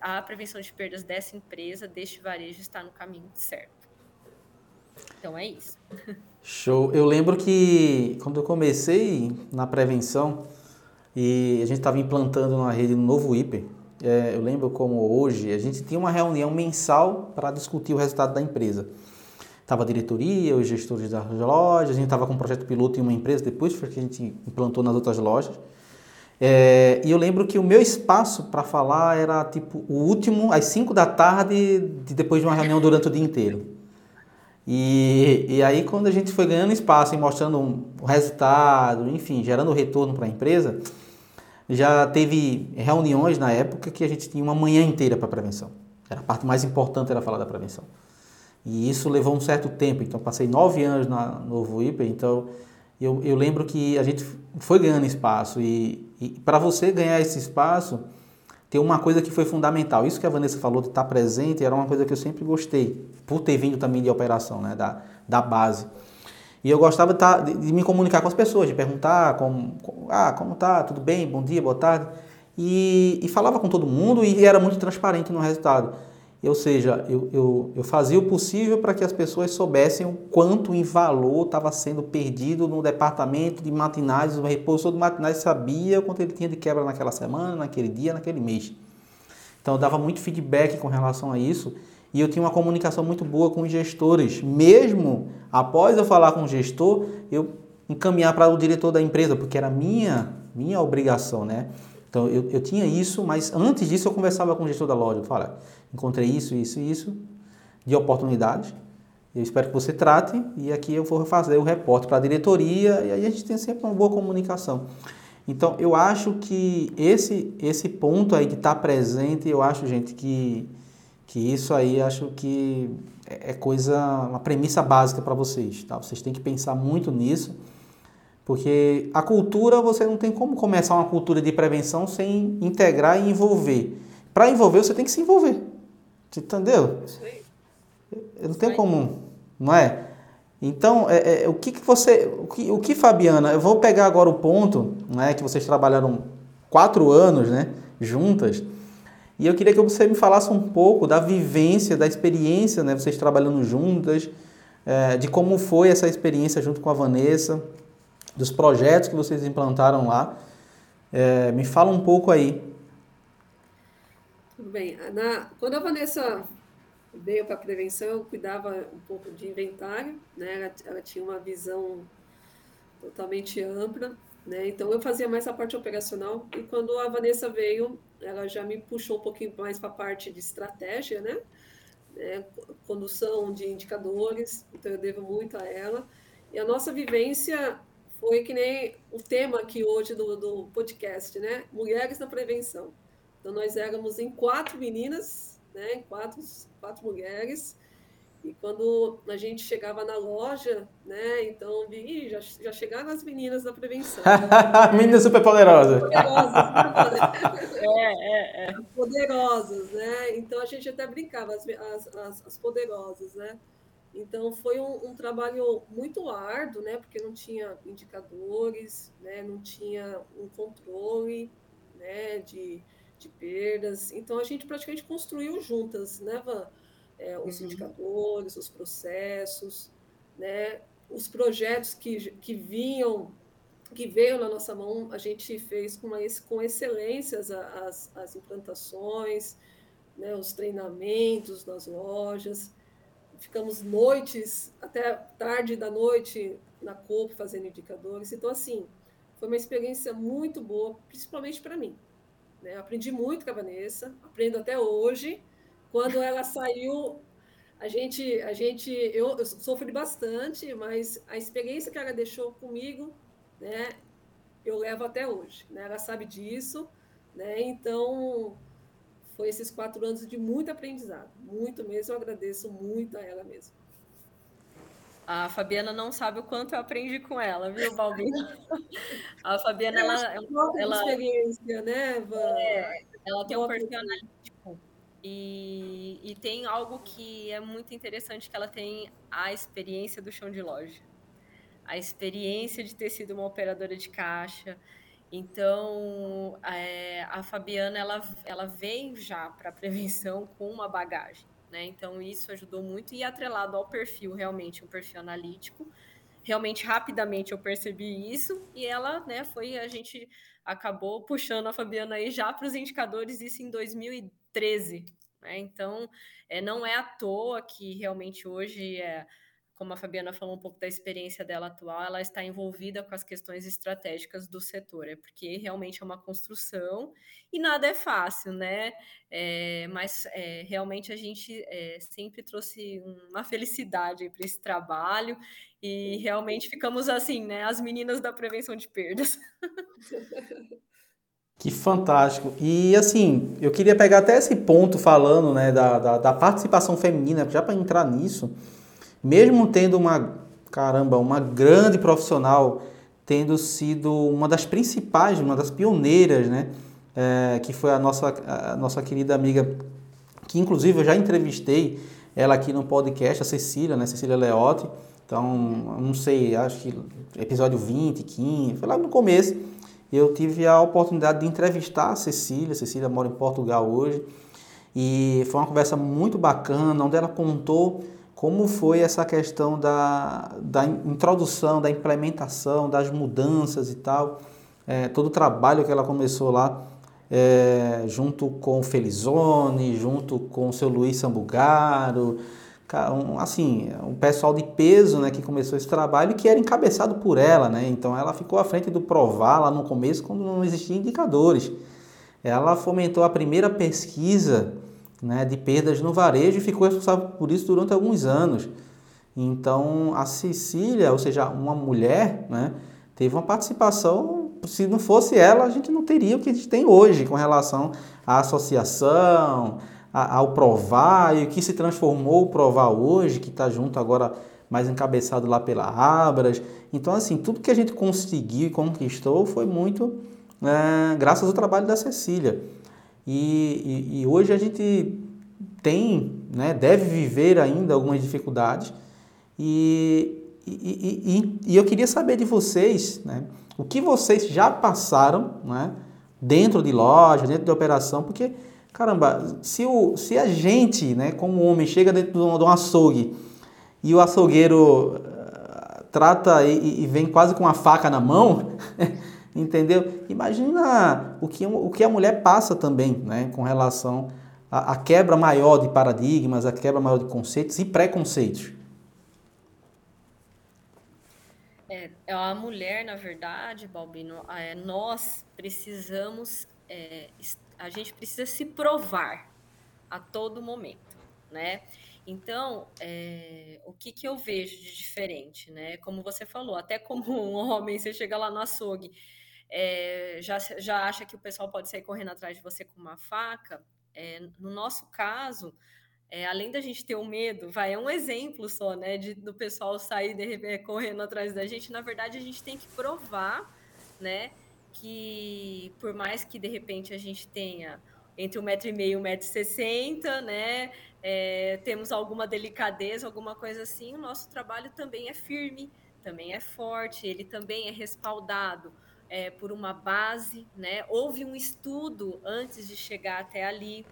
a prevenção de perdas dessa empresa, deste varejo, está no caminho certo. Então é isso. Show. Eu lembro que quando eu comecei na prevenção e a gente estava implantando uma rede no novo hiper, é, eu lembro como hoje, a gente tinha uma reunião mensal para discutir o resultado da empresa. Estava a diretoria, os gestores das lojas, a gente estava com um projeto piloto em uma empresa, depois foi que a gente implantou nas outras lojas. É, e eu lembro que o meu espaço para falar era tipo o último, às 5 da tarde, de, depois de uma reunião durante o dia inteiro. E, e aí, quando a gente foi ganhando espaço e mostrando um, o resultado, enfim, gerando retorno para a empresa, já teve reuniões na época que a gente tinha uma manhã inteira para prevenção. Era a parte mais importante era falar da prevenção. E isso levou um certo tempo. Então, passei nove anos na Novo Hiper. Então, eu, eu lembro que a gente foi ganhando espaço. E, e para você ganhar esse espaço, tem uma coisa que foi fundamental. Isso que a Vanessa falou de estar presente era uma coisa que eu sempre gostei, por ter vindo também de operação, né, da, da base. E eu gostava de, estar, de, me comunicar com as pessoas, de perguntar como, como, ah, como tá, tudo bem, bom dia, boa tarde. E, e falava com todo mundo e era muito transparente no resultado. Ou seja, eu, eu, eu fazia o possível para que as pessoas soubessem o quanto em valor estava sendo perdido no departamento de matinais. O repouso de matinais sabia quanto ele tinha de quebra naquela semana, naquele dia, naquele mês. Então eu dava muito feedback com relação a isso e eu tinha uma comunicação muito boa com os gestores. Mesmo após eu falar com o gestor, eu encaminhar para o diretor da empresa, porque era minha, minha obrigação, né? Então eu, eu tinha isso, mas antes disso eu conversava com o gestor da loja. Eu falava, encontrei isso, isso e isso de oportunidades. Eu espero que você trate e aqui eu vou fazer o reporte para a diretoria e aí a gente tem sempre uma boa comunicação. Então eu acho que esse esse ponto aí de estar presente, eu acho gente que que isso aí acho que é, é coisa uma premissa básica para vocês, tá? Vocês têm que pensar muito nisso porque a cultura, você não tem como começar uma cultura de prevenção sem integrar e envolver. Para envolver, você tem que se envolver. Você entendeu? Isso aí. Não tem como, não é? Então, é, é, o que, que você. O que, o que, Fabiana, eu vou pegar agora o ponto, né, que vocês trabalharam quatro anos né, juntas, e eu queria que você me falasse um pouco da vivência, da experiência, né, vocês trabalhando juntas, é, de como foi essa experiência junto com a Vanessa dos projetos que vocês implantaram lá. É, me fala um pouco aí. Tudo bem. Na, quando a Vanessa veio para a prevenção, eu cuidava um pouco de inventário, né? Ela, ela, tinha uma visão totalmente ampla, né? Então eu fazia mais a parte operacional e quando a Vanessa veio, ela já me puxou um pouquinho mais para a parte de estratégia, né? É, condução de indicadores, então eu devo muito a ela. E a nossa vivência foi que nem o tema aqui hoje do, do podcast, né? Mulheres na prevenção. Então, nós éramos em quatro meninas, né? Quatro, quatro mulheres. E quando a gente chegava na loja, né? Então, vi, já, já chegaram as meninas da prevenção. meninas super poderosas. Poderosas, é, é, é. Poderosas, né? Então, a gente até brincava, as, as, as poderosas, né? Então foi um, um, trabalho muito árduo, né? Porque não tinha indicadores, né? Não tinha um controle, né? De, de perdas. Então a gente praticamente construiu juntas, né, Van? É, os uhum. indicadores, os processos, né? Os projetos que, que vinham, que veio na nossa mão, a gente fez com, uma, com excelência as, as, as implantações, né? Os treinamentos nas lojas ficamos noites, até tarde da noite na COP fazendo indicadores. Então, assim, foi uma experiência muito boa, principalmente para mim. Né? Aprendi muito com a Vanessa, aprendo até hoje. Quando ela saiu, a gente, a gente, eu, eu sofri bastante, mas a experiência que ela deixou comigo, né, eu levo até hoje. Né? Ela sabe disso, né? Então foi esses quatro anos de muito aprendizado, muito mesmo. Eu agradeço muito a ela mesmo. A Fabiana não sabe o quanto eu aprendi com ela, viu, Balbina? A Fabiana, ela, ela, ela experiência, né, Van? É, ela tem um personalístico e, e tem algo que é muito interessante que ela tem a experiência do chão de loja, a experiência de ter sido uma operadora de caixa, Então, é, a Fabiana, ela, ela veio já para a prevenção com uma bagagem, né? Então, isso ajudou muito e atrelado ao perfil, realmente, um perfil analítico. Realmente, rapidamente, eu percebi isso e ela, né, foi, a gente acabou puxando a Fabiana aí já para os indicadores, isso em 2013, né? Então, é, não é à toa que realmente hoje é como a Fabiana falou um pouco da experiência dela atual, ela está envolvida com as questões estratégicas do setor, é porque realmente é uma construção e nada é fácil, né? É, mas é, realmente a gente é, sempre trouxe uma felicidade para esse trabalho e realmente ficamos assim, né? As meninas da prevenção de perdas. Que fantástico. E assim, eu queria pegar até esse ponto falando né, da, da, da participação feminina, já para entrar nisso mesmo tendo uma, caramba, uma grande profissional, tendo sido uma das principais, uma das pioneiras, né? É, que foi a nossa, a nossa querida amiga, que inclusive eu já entrevistei ela aqui no podcast, a Cecília, né? Cecília Leotti. Então, não sei, acho que episódio 20, 15, foi lá no começo. Eu tive a oportunidade de entrevistar a Cecília. A Cecília mora em Portugal hoje. E foi uma conversa muito bacana, onde ela contou como foi essa questão da, da introdução, da implementação, das mudanças e tal, é, todo o trabalho que ela começou lá, é, junto com o Felizone, junto com o seu Luiz Sambugaro, um, assim, um pessoal de peso né, que começou esse trabalho que era encabeçado por ela, né? Então ela ficou à frente do Provar lá no começo, quando não existiam indicadores. Ela fomentou a primeira pesquisa né, de perdas no varejo e ficou responsável por isso durante alguns anos. Então, a Cecília, ou seja, uma mulher, né, teve uma participação. Se não fosse ela, a gente não teria o que a gente tem hoje com relação à associação, ao Provar e o que se transformou o Provar hoje, que está junto agora mais encabeçado lá pela Abras. Então, assim, tudo que a gente conseguiu e conquistou foi muito é, graças ao trabalho da Cecília. E, e, e hoje a gente tem, né, deve viver ainda algumas dificuldades. E, e, e, eu queria saber de vocês né, o que vocês já passaram né, dentro de loja, dentro de operação, porque, caramba, se, o, se a gente, né, como homem, chega dentro de um, de um açougue e o açougueiro uh, trata e, e, vem quase com uma faca na mão, entendeu? Imagina o que, o que a mulher passa também, né, com relação à, à quebra maior de paradigmas, a quebra maior de conceitos e preconceitos. É, a mulher, na verdade, Balbino, é, nós precisamos, é, a gente precisa se provar a todo momento, né? Então, é, o que, que eu vejo de diferente, né? Como você falou, até como um homem, você chega lá no açougue, é, já, já acha que o pessoal pode sair correndo atrás de você com uma faca. É, no nosso caso, é, além da gente ter o medo, vai, é um exemplo só, né, de, do pessoal sair de correndo atrás da gente. Na verdade, a gente tem que provar, né, que por mais que de repente a gente tenha entre um metro e meio um metro e sessenta, né, é, temos alguma delicadeza, alguma coisa assim, o nosso trabalho também é firme, também é forte, ele também é respaldado é, por uma base, né? Houve um estudo antes de chegar até ali,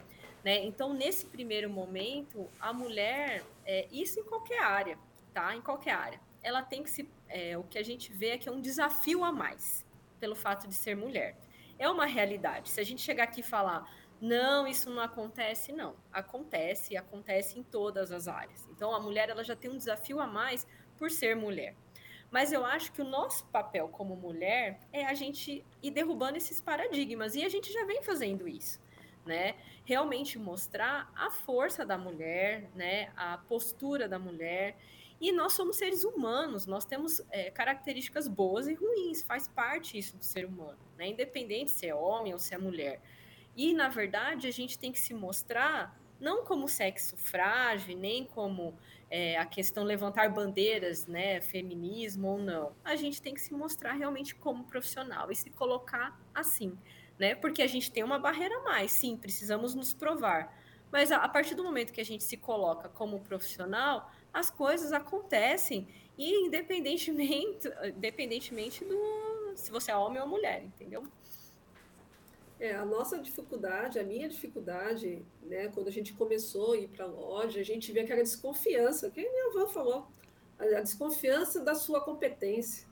né? Então, nesse primeiro momento, a mulher, é, isso em qualquer área, tá? Em qualquer área, ela tem que se, é, o que a gente vê é que é um desafio a mais pelo fato de ser mulher. É uma realidade. Se a gente chegar aqui e falar, não, isso não acontece, não. Acontece, acontece em todas as áreas. Então, a mulher ela já tem um desafio a mais por ser mulher. Mas eu acho que o nosso papel como mulher é a gente ir derrubando esses paradigmas. E a gente já vem fazendo isso. Né? Realmente mostrar a força da mulher, né? A postura da mulher. E nós somos seres humanos, nós temos é, características boas e ruins, faz parte isso do ser humano, né? Independente se é homem ou se é mulher. E, na verdade, a gente tem que se mostrar não como sexo frágil, nem como é, a questão levantar bandeiras, né, feminismo ou não. A gente tem que se mostrar realmente como profissional e se colocar assim, né? Porque a gente tem uma barreira a mais, sim, precisamos nos provar. Mas a, a partir do momento que a gente se coloca como profissional, as coisas acontecem e independentemente, independentemente do, se você é homem ou mulher, entendeu? É, a nossa dificuldade, a minha dificuldade, né, quando a gente começou a ir para a loja, a gente vê aquela desconfiança, que minha avó falou, a desconfiança da sua competência.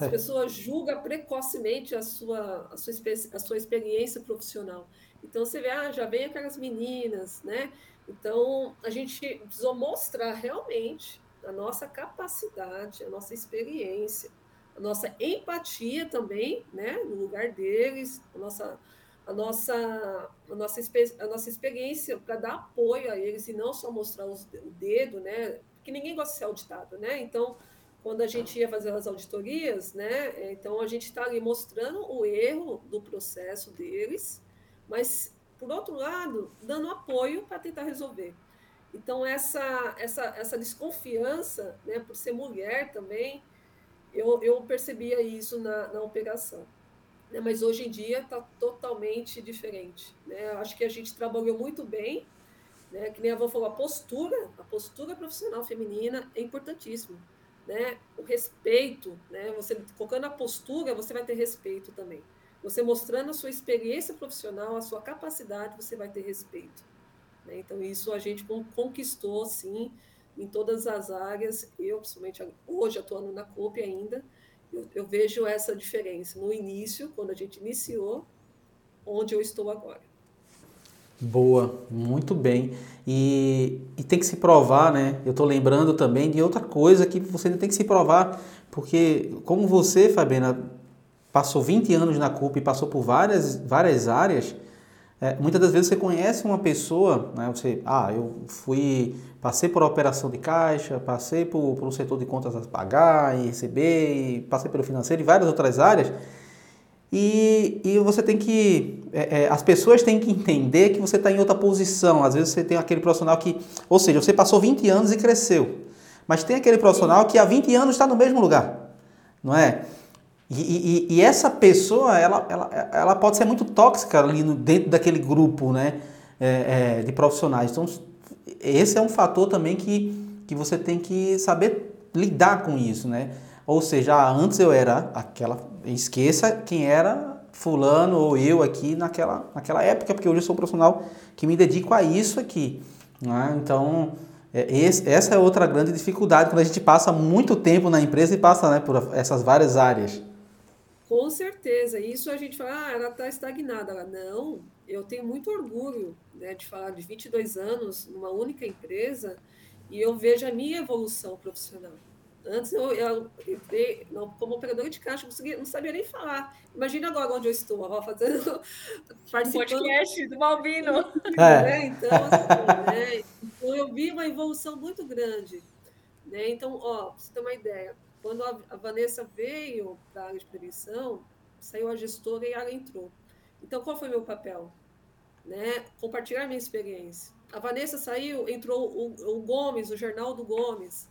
As pessoas julgam precocemente a sua, a sua, a sua experiência profissional. Então você vê, ah, já vem aquelas meninas, né? Então a gente precisou mostrar realmente a nossa capacidade, a nossa experiência, a nossa empatia também, né, no lugar deles, a nossa a nossa a nossa a nossa experiência para dar apoio a eles e não só mostrar os, o dedo, né, que ninguém gosta de ser auditado, né? Então, quando a gente ia fazer as auditorias, né, então a gente está ali mostrando o erro do processo deles, mas por outro lado, dando apoio para tentar resolver. Então essa essa essa desconfiança, né, por ser mulher também, eu, eu percebia isso na, na operação. Né? Mas hoje em dia está totalmente diferente. Né? Acho que a gente trabalhou muito bem, né? que nem a avó falou, a postura, a postura profissional feminina é importantíssima. Né? O respeito, né? você colocando a postura, você vai ter respeito também. Você mostrando a sua experiência profissional, a sua capacidade, você vai ter respeito. Né? Então, isso a gente conquistou, sim, em todas as áreas. Eu, principalmente hoje, atuando na COP ainda, eu, eu, vejo essa diferença no início, quando a gente iniciou, onde eu estou agora. Boa, muito bem. E, e tem que se provar, né? Eu estou lembrando também de outra coisa que você tem que se provar, porque como você, Fabiana, passou 20 anos na CUP e passou por várias, várias áreas, é, muitas das vezes você conhece uma pessoa, né, você, ah, eu fui, passei por operação de caixa, passei por, por um setor de contas a pagar e receber, e passei pelo financeiro e várias outras áreas, e, e você tem que, é, é, as pessoas têm que entender que você está em outra posição, às vezes você tem aquele profissional que, ou seja, você passou 20 anos e cresceu, mas tem aquele profissional que há 20 anos está no mesmo lugar, não é? E, e, e, essa pessoa, ela, ela, ela pode ser muito tóxica ali no, dentro daquele grupo né, é, é, de profissionais. Então, esse é um fator também que, que você tem que saber lidar com isso, né? Ou seja, ah, antes eu era aquela... Esqueça quem era fulano ou eu aqui naquela, naquela época, porque hoje eu sou um profissional que me dedico a isso aqui. Né? Então, é, esse, essa é outra grande dificuldade quando a gente passa muito tempo na empresa e passa né, por essas várias áreas. Com certeza. Isso a gente fala, ah, ela está estagnada. Ela, não, eu tenho muito orgulho né, de falar de 22 anos numa única empresa e eu vejo a minha evolução profissional. Antes eu, eu, eu como operadora de caixa, não, não sabia nem falar. Imagina agora onde eu estou, eu fazendo participando. Podcast do Balbino. É. Né? Então, assim, né? então, eu vi uma evolução muito grande. Né? Então, ó, pra você ter uma ideia, quando a Vanessa veio para a área de saiu a gestora e ela entrou. Então, qual foi meu papel? Né? Compartilhar minha experiência. A Vanessa saiu, entrou o, o Gomes, o jornal do Gomes.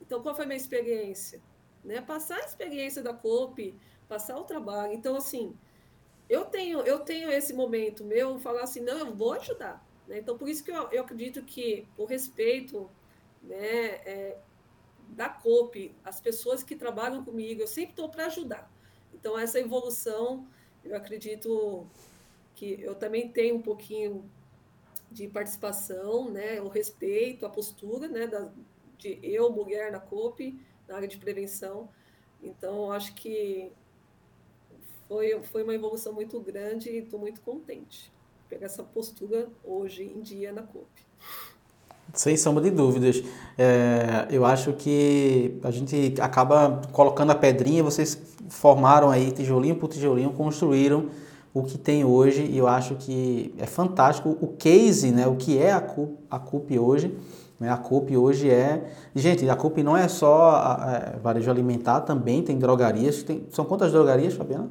Então, qual foi minha experiência? Né? Passar a experiência da COP, passar o trabalho. Então, assim, eu tenho, eu tenho esse momento meu, falar assim, não, eu vou ajudar. Né? Então, por isso que eu, eu acredito que o respeito né, é, da COP, as pessoas que trabalham comigo, eu sempre estou para ajudar. Então, essa evolução, eu acredito que eu também tenho um pouquinho de participação, né, o respeito, a postura, né, da, de eu, mulher na COP, na área de prevenção. Então, acho que foi, foi uma evolução muito grande e estou muito contente pegar essa postura hoje em dia na COP. Sem sombra de dúvidas. É, eu acho que a gente acaba colocando a pedrinha, vocês formaram aí tijolinho por tijolinho, construíram o que tem hoje e eu acho que é fantástico o case, né, o que é a CUP, a CUP hoje. Né, a CUP hoje é... Gente, a CUP não é só a, a varejo alimentar, também tem drogarias. Tem, são quantas drogarias, Fabiana?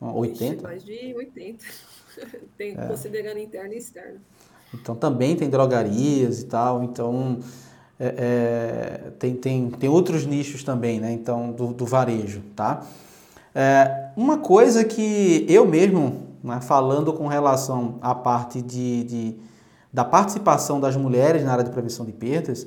80? Mais de 80. tem, é. Considerando interna e externa. Então também tem drogarias e tal, então é, é, tem, tem, tem outros nichos também, né? Então, do, do varejo, tá? É, uma coisa que eu mesmo, né, falando com relação à parte de, de, da participação das mulheres na área de prevenção de perdas,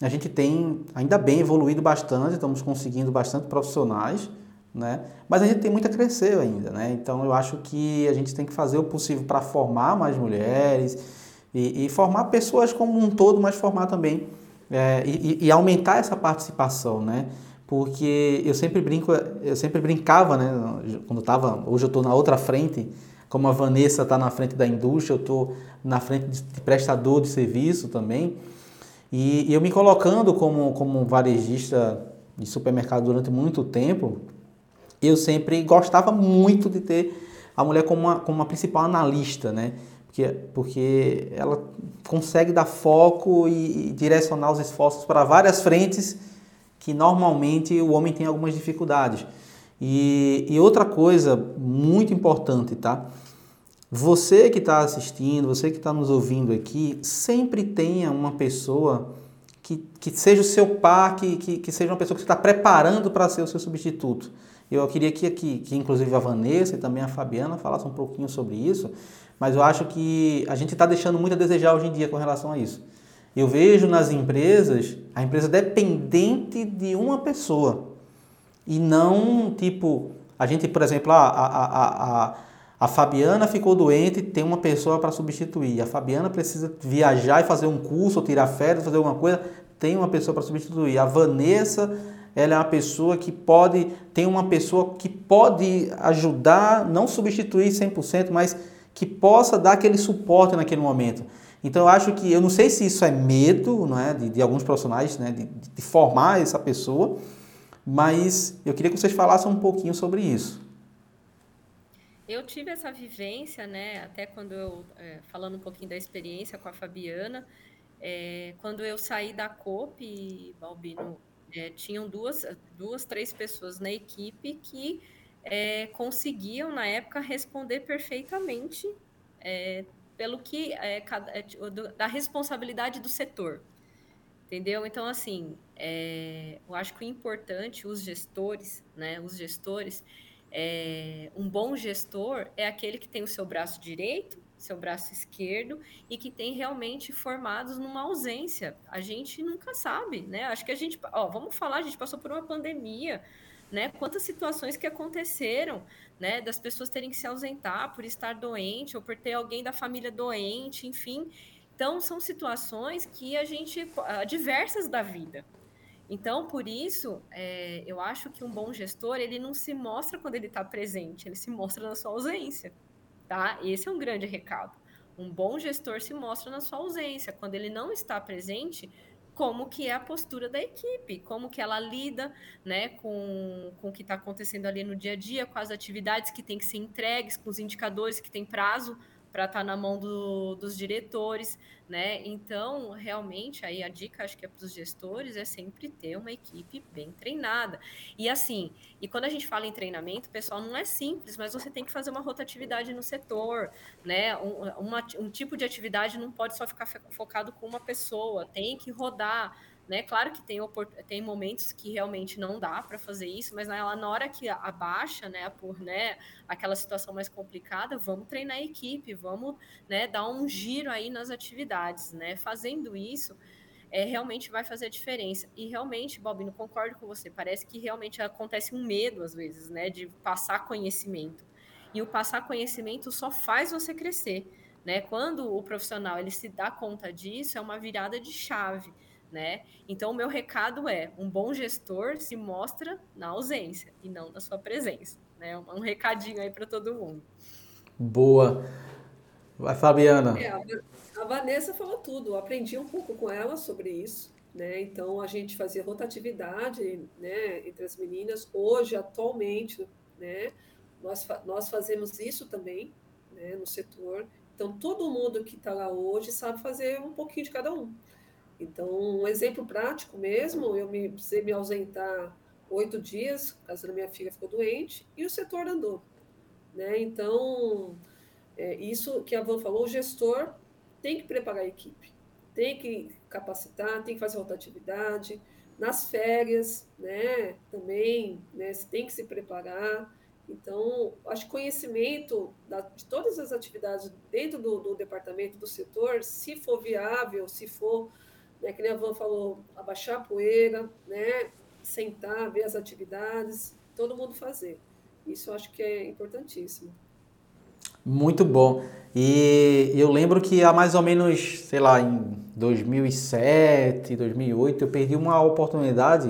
a gente tem ainda bem evoluído bastante, estamos conseguindo bastante profissionais, né? Mas a gente tem muito a crescer ainda, né? Então eu acho que a gente tem que fazer o possível para formar mais mulheres e, e, formar pessoas como um todo, mas formar também é, e, e, aumentar essa participação, né? Porque eu sempre brinco, eu sempre brincava, né? Quando estava, hoje eu estou na outra frente, como a Vanessa está na frente da indústria, eu estou na frente de prestador de serviço também. E, e eu me colocando como, como varejista de supermercado durante muito tempo, eu sempre gostava muito de ter a mulher como uma, como uma principal analista, né? Porque, porque ela consegue dar foco e, e direcionar os esforços para várias frentes que normalmente o homem tem algumas dificuldades. E, e outra coisa muito importante, tá? Você que está assistindo, você que está nos ouvindo aqui, sempre tenha uma pessoa que, que seja o seu par, que, que, que seja uma pessoa que você está preparando para ser o seu substituto. Eu queria que, que, que, inclusive, a Vanessa e também a Fabiana falassem um pouquinho sobre isso, mas eu acho que a gente está deixando muito a desejar hoje em dia com relação a isso. Eu vejo nas empresas a empresa dependente de uma pessoa e não tipo a gente, por exemplo, a, a, a, a Fabiana ficou doente, tem uma pessoa para substituir. A Fabiana precisa viajar e fazer um curso, ou tirar férias, fazer alguma coisa, tem uma pessoa para substituir. A Vanessa ela é uma pessoa que pode, tem uma pessoa que pode ajudar, não substituir 100%, mas que possa dar aquele suporte naquele momento. Então eu acho que, eu não sei se isso é medo não é, de, de alguns profissionais, né, de, de, formar essa pessoa, mas eu queria que vocês falassem um pouquinho sobre isso. Eu tive essa vivência, né, até quando eu, é, falando um pouquinho da experiência com a Fabiana, é, quando eu saí da COP, Balbino, é, tinham duas, duas, três pessoas na equipe que é, conseguiam, na época, responder perfeitamente é, pelo que é, cada, é, da responsabilidade do setor. Entendeu? Então, assim, é, eu acho que o importante, os gestores, né, os gestores, um bom gestor é aquele que tem o seu braço direito seu braço esquerdo e que tem realmente formados numa ausência. A gente nunca sabe, né? Acho que a gente, ó, vamos falar, a gente passou por uma pandemia, né? Quantas situações que aconteceram, né? Das pessoas terem que se ausentar por estar doente ou por ter alguém da família doente, enfim. Então, são situações que a gente, diversas da vida. Então, por isso, é, eu acho que um bom gestor, ele não se mostra quando ele está presente, ele se mostra na sua ausência tá? Esse é um grande recado. Um bom gestor se mostra na sua ausência, quando ele não está presente, como que é a postura da equipe, como que ela lida, né, com, com o que está acontecendo ali no dia a dia, com as atividades que têm que ser entregues, com os indicadores que têm prazo para estar tá na mão do, dos diretores, né? Então, realmente, aí a dica, acho que é para os gestores, é sempre ter uma equipe bem treinada. E assim, e quando a gente fala em treinamento, pessoal, não é simples, mas você tem que fazer uma rotatividade no setor, né? Um, uma, um tipo de atividade não pode só ficar focado com uma pessoa, tem que rodar né? Claro que tem, tem momentos que realmente não dá para fazer isso, mas na, na hora que abaixa, né, por né, aquela situação mais complicada, vamos treinar a equipe, vamos né, dar um giro aí nas atividades. Né? Fazendo isso, é, realmente vai fazer a diferença. E realmente, Bobino, concordo com você, parece que realmente acontece um medo, às vezes, né, de passar conhecimento. E o passar conhecimento só faz você crescer. Né? Quando o profissional ele se dá conta disso, é uma virada de chave né? Então, o meu recado é: um bom gestor se mostra na ausência e não na sua presença. Né? Um recadinho aí para todo mundo. Boa. Vai, Fabiana. É, a Vanessa falou tudo. Eu aprendi um pouco com ela sobre isso. Né? Então, a gente fazia rotatividade né, entre as meninas. Hoje, atualmente, né, nós, nós fazemos isso também né, no setor. Então, todo mundo que está lá hoje sabe fazer um pouquinho de cada um. Então, um exemplo prático mesmo, eu me, precisei me ausentar oito dias, por causa da minha filha ficou doente, e o setor andou. Né? Então, é, isso que a Van falou, o gestor tem que preparar a equipe, tem que capacitar, tem que fazer rotatividade, nas férias, né, também, né, tem que se preparar. Então, acho que conhecimento da, de todas as atividades dentro do, do departamento, do setor, se for viável, se for né, que a falou, abaixar a poeira, né, sentar, ver as atividades, todo mundo fazer. Isso eu acho que é importantíssimo. Muito bom. E eu lembro que há mais ou menos, sei lá, em 2007, 2008, eu perdi uma oportunidade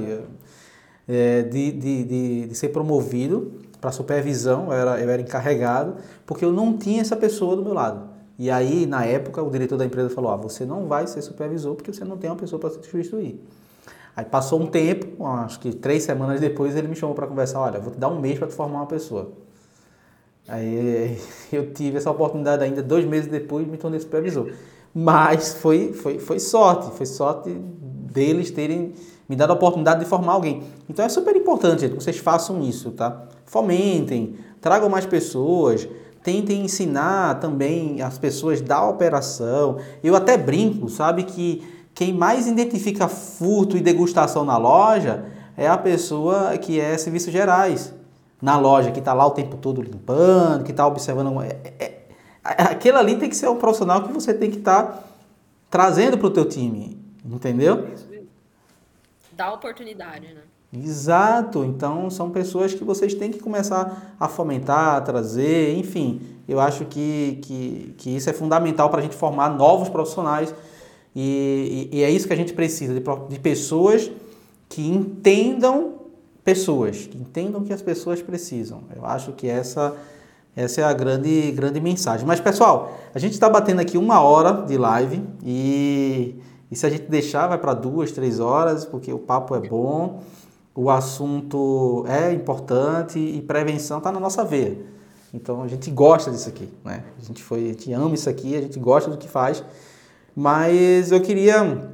é, de, de, de, de, ser promovido para supervisão, eu era, eu era encarregado, porque eu não tinha essa pessoa do meu lado. E aí, na época, o diretor da empresa falou: ah, você não vai ser supervisor porque você não tem uma pessoa para substituir. Aí passou um tempo, acho que três semanas depois, ele me chamou para conversar: olha, vou te dar um mês para te formar uma pessoa. Aí eu tive essa oportunidade ainda dois meses depois me tornei supervisor. Mas foi, foi, foi sorte, foi sorte deles terem me dado a oportunidade de formar alguém. Então é super importante que vocês façam isso, tá? Fomentem, tragam mais pessoas, tentem ensinar também as pessoas da operação. Eu até brinco, sabe, que quem mais identifica furto e degustação na loja é a pessoa que é serviços gerais na loja, que está lá o tempo todo limpando, que está observando. É, é, é, ali tem que ser um profissional que você tem que estar tá trazendo para o teu time, entendeu? Dá oportunidade, né? Exato, então são pessoas que vocês têm que começar a fomentar, a trazer, enfim, eu acho que, que, que isso é fundamental para a gente formar novos profissionais e, e, e, é isso que a gente precisa, de, de pessoas que entendam pessoas, que entendam que as pessoas precisam. Eu acho que essa, essa é a grande, grande mensagem. Mas, pessoal, a gente está batendo aqui uma hora de live e, e se a gente deixar, vai para duas, três horas, porque o papo é bom, o assunto é importante e prevenção está na nossa veia. Então a gente gosta disso aqui, né? A gente foi, a gente ama isso aqui, a gente gosta do que faz. Mas eu queria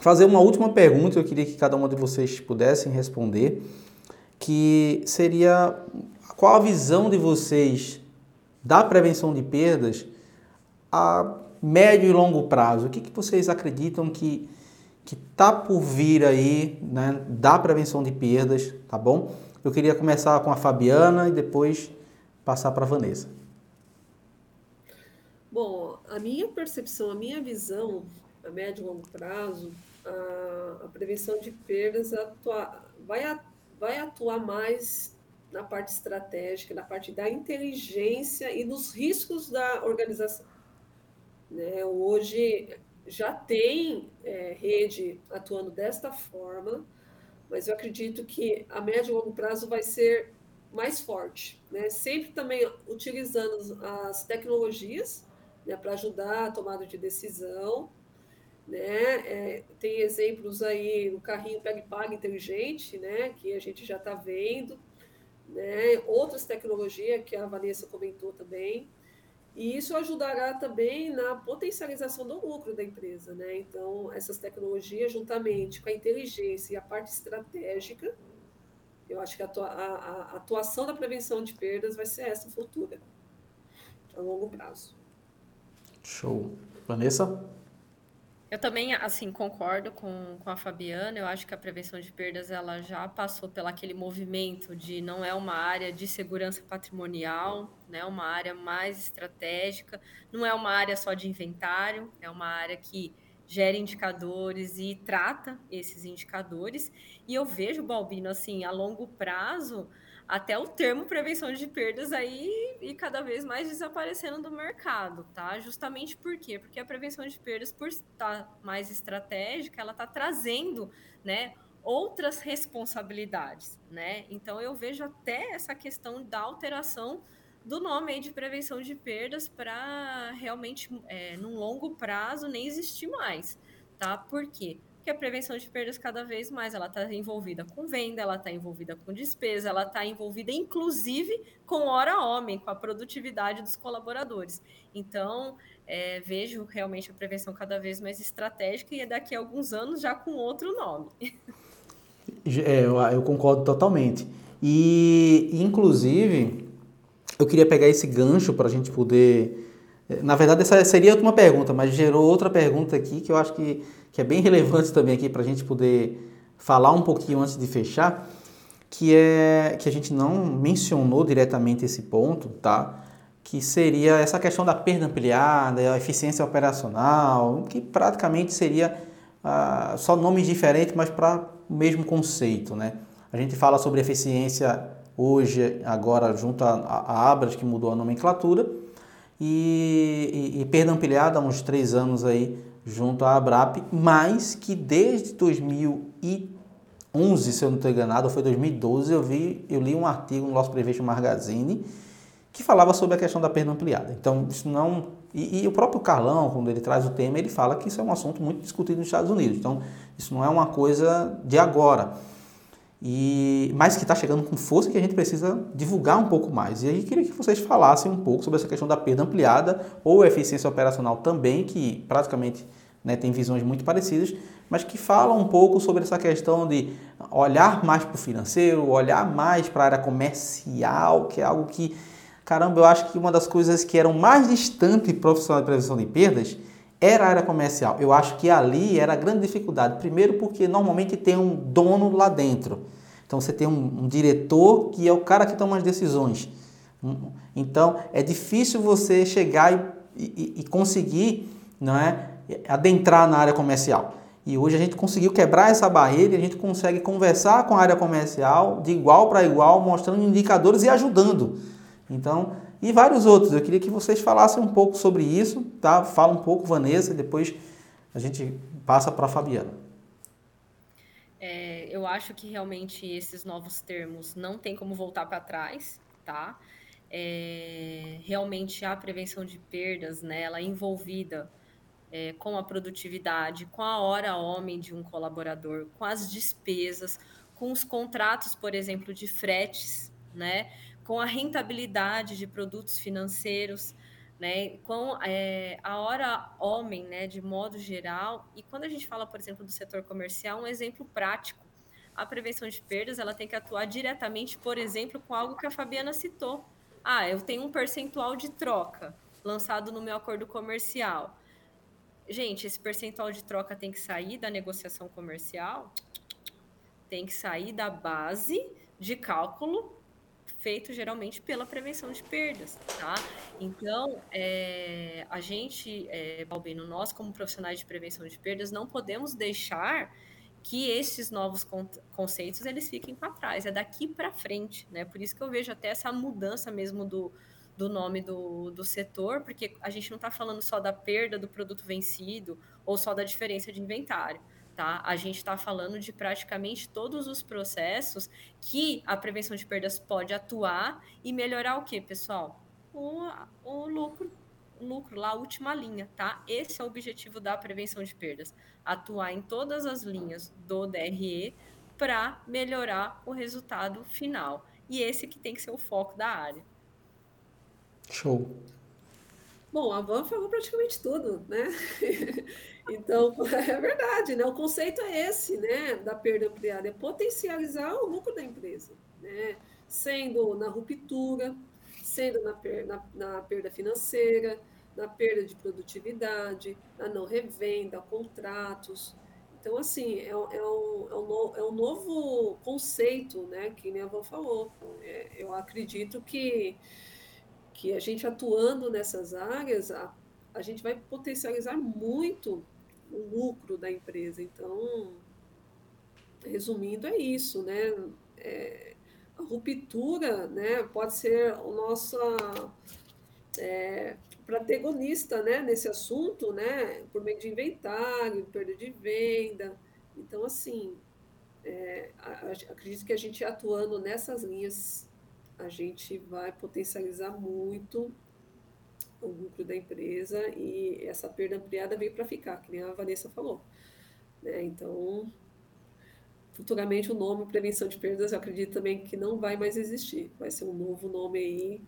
fazer uma última pergunta, eu queria que cada um de vocês pudessem responder que seria qual a visão de vocês da prevenção de perdas a médio e longo prazo? O que, que vocês acreditam que que está por vir aí né, da prevenção de perdas, tá bom? Eu queria começar com a Fabiana e depois passar para a Vanessa. Bom, a minha percepção, a minha visão a médio e longo prazo, a, a prevenção de perdas atua, vai vai atuar mais na parte estratégica, na parte da inteligência e nos riscos da organização. Né? Hoje já tem é, rede atuando desta forma, mas eu acredito que a médio e longo prazo vai ser mais forte, né? sempre também utilizando as tecnologias né, para ajudar a tomada de decisão, né? É, tem exemplos aí no carrinho Pega e Paga inteligente, né? que a gente já está vendo, né? outras tecnologias que a Vanessa comentou também, e isso ajudará também na potencialização do lucro da empresa. Né? Então, essas tecnologias, juntamente com a inteligência e a parte estratégica, eu acho que a, a, a atuação da prevenção de perdas vai ser essa futura, a longo prazo. Show. Vanessa? Eu também, assim, concordo com, com a Fabiana. Eu acho que a prevenção de perdas ela já passou pelo aquele movimento de não é uma área de segurança patrimonial, né? Uma área mais estratégica, não é uma área só de inventário, é uma área que gera indicadores e trata esses indicadores. E eu vejo, Balbino, assim, a longo prazo, até o termo prevenção de perdas aí e cada vez mais desaparecendo do mercado, tá? Justamente por quê? Porque a prevenção de perdas, por estar mais estratégica, ela está trazendo, né, outras responsabilidades, né? Então eu vejo até essa questão da alteração do nome de prevenção de perdas para realmente, é, num longo prazo, nem existir mais, tá? Por quê? Que a prevenção de perdas cada vez mais ela está envolvida com venda, ela está envolvida com despesa, ela está envolvida inclusive com hora homem, com a produtividade dos colaboradores. Então é, vejo realmente a prevenção cada vez mais estratégica e é daqui a alguns anos já com outro nome. É, eu, eu concordo totalmente. E inclusive eu queria pegar esse gancho para a gente poder na verdade, essa seria a última pergunta, mas gerou outra pergunta aqui que eu acho que, que é bem relevante também aqui para a gente poder falar um pouquinho antes de fechar, que é que a gente não mencionou diretamente esse ponto, tá? Que seria essa questão da perda ampliada, a eficiência operacional, que praticamente seria uh, só nomes diferentes, mas para o mesmo conceito, né? A gente fala sobre eficiência hoje, agora junto à Abras, que mudou a nomenclatura, e, e, e perda ampliada há uns três anos aí junto à Abrap, mas que desde 2011, se eu não estou enganado, foi 2012, eu, vi, eu li um artigo no Lost Prevation Magazine que falava sobre a questão da perda ampliada. Então, isso não. E, e, o próprio Carlão, quando ele traz o tema, ele fala que isso é um assunto muito discutido nos Estados Unidos. Então, isso não é uma coisa de agora. E, mas que está chegando com força que a gente precisa divulgar um pouco mais. E aí queria que vocês falassem um pouco sobre essa questão da perda ampliada ou eficiência operacional também, que praticamente né, tem visões muito parecidas, mas que fala um pouco sobre essa questão de olhar mais para o financeiro, olhar mais para a área comercial, que é algo que Caramba, eu acho que uma das coisas que eram mais distantes profissional de prevenção de perdas era a área comercial. Eu acho que ali era a grande dificuldade. Primeiro, porque normalmente tem um dono lá dentro. Então você tem um, um diretor que é o cara que toma as decisões. Então é difícil você chegar e, e, e conseguir não é, adentrar na área comercial. E hoje a gente conseguiu quebrar essa barreira e a gente consegue conversar com a área comercial de igual para igual, mostrando indicadores e ajudando. Então, e vários outros. Eu queria que vocês falassem um pouco sobre isso, tá? Fala um pouco, Vanessa, e depois a gente passa para a Fabiana. É, eu acho que realmente esses novos termos não tem como voltar para trás, tá? É, realmente a prevenção de perdas, né, ela é envolvida é, com a produtividade, com a hora homem de um colaborador, com as despesas, com os contratos, por exemplo, de fretes, né? Com a rentabilidade de produtos financeiros, né, com é, a hora homem, né, de modo geral. E quando a gente fala, por exemplo, do setor comercial, um exemplo prático, a prevenção de perdas, ela tem que atuar diretamente, por exemplo, com algo que a Fabiana citou. Ah, eu tenho um percentual de troca lançado no meu acordo comercial. Gente, esse percentual de troca tem que sair da negociação comercial, tem que sair da base de cálculo feito geralmente pela prevenção de perdas, tá? Então, é, a gente, é, Balbino, nós como profissionais de prevenção de perdas, não podemos deixar que esses novos conceitos eles fiquem para trás, é daqui para frente, né? Por isso que eu vejo até essa mudança mesmo do, do nome do, do setor, porque a gente não está falando só da perda do produto vencido ou só da diferença de inventário tá? A gente está falando de praticamente todos os processos que a prevenção de perdas pode atuar e melhorar o que, pessoal? O, o lucro, lucro lá, a última linha, tá? Esse é o objetivo da prevenção de perdas, atuar em todas as linhas do DRE para melhorar o resultado final. E esse que tem que ser o foco da área. Show. Bom, a Van falou praticamente tudo, né? Então, é verdade, né? O conceito é esse, né? Da perda ampliada, é potencializar o lucro da empresa, né? Sendo na ruptura, sendo na, per, na, na perda financeira, na perda de produtividade, na não revenda, contratos. Então, assim, é, é, um, é, um, é um novo conceito, né? Que minha avó falou. É, eu acredito que, que a gente atuando nessas áreas, a, a gente vai potencializar muito o lucro da empresa. Então, resumindo, é isso, né? É, a ruptura né, pode ser o nosso é, protagonista né, nesse assunto, né, por meio de inventário, perda de venda. Então, assim, é, acredito que a gente atuando nessas linhas, a gente vai potencializar muito o lucro da empresa e essa perda ampliada veio para ficar, que nem a Vanessa falou. Né? Então, futuramente o nome prevenção de perdas eu acredito também que não vai mais existir. Vai ser um novo nome aí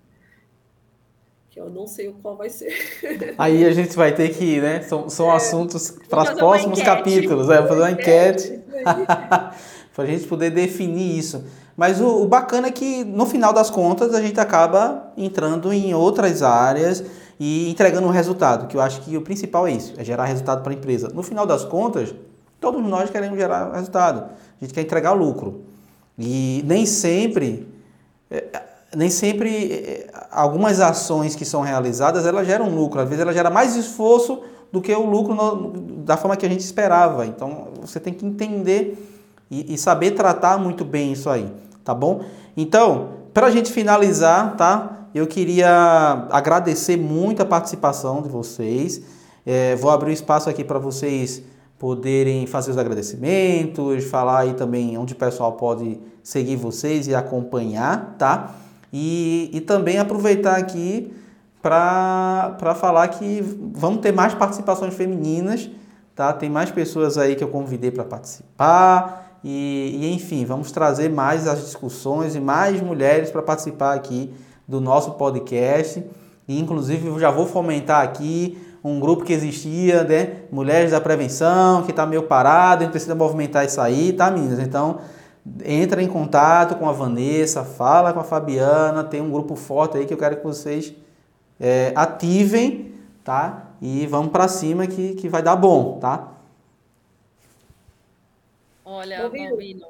que eu não sei o qual vai ser. Aí a gente vai ter que, né? São, são é, assuntos para os próximos capítulos. É, fazer uma enquete. para a gente poder definir isso. Mas o, o, bacana é que, no final das contas, a gente acaba entrando em outras áreas e entregando um resultado, que eu acho que o principal é isso, é gerar resultado para a empresa. No final das contas, todos nós queremos gerar resultado. A gente quer entregar lucro. E nem sempre, é, nem sempre é, algumas ações que são realizadas, elas geram lucro. Às vezes ela gera mais esforço do que o lucro no, da forma que a gente esperava. Então você tem que entender e, e saber tratar muito bem isso aí. tá bom? Então, para a gente finalizar, tá? Eu queria agradecer muito a participação de vocês. É, vou abrir o espaço aqui para vocês poderem fazer os agradecimentos, falar aí também onde o pessoal pode seguir vocês e acompanhar, tá? E, e também aproveitar aqui para falar que vamos ter mais participações femininas, tá? Tem mais pessoas aí que eu convidei para participar e, e, enfim, vamos trazer mais as discussões e mais mulheres para participar aqui do nosso podcast. E, inclusive, já vou fomentar aqui um grupo que existia, né? Mulheres da Prevenção, que está meio parado, a gente precisa movimentar isso aí, tá, meninas? Então, entra em contato com a Vanessa, fala com a Fabiana, tem um grupo forte aí que eu quero que vocês é, ativem, tá? E vamos para cima que, que vai dar bom, tá? Olha, Balbino.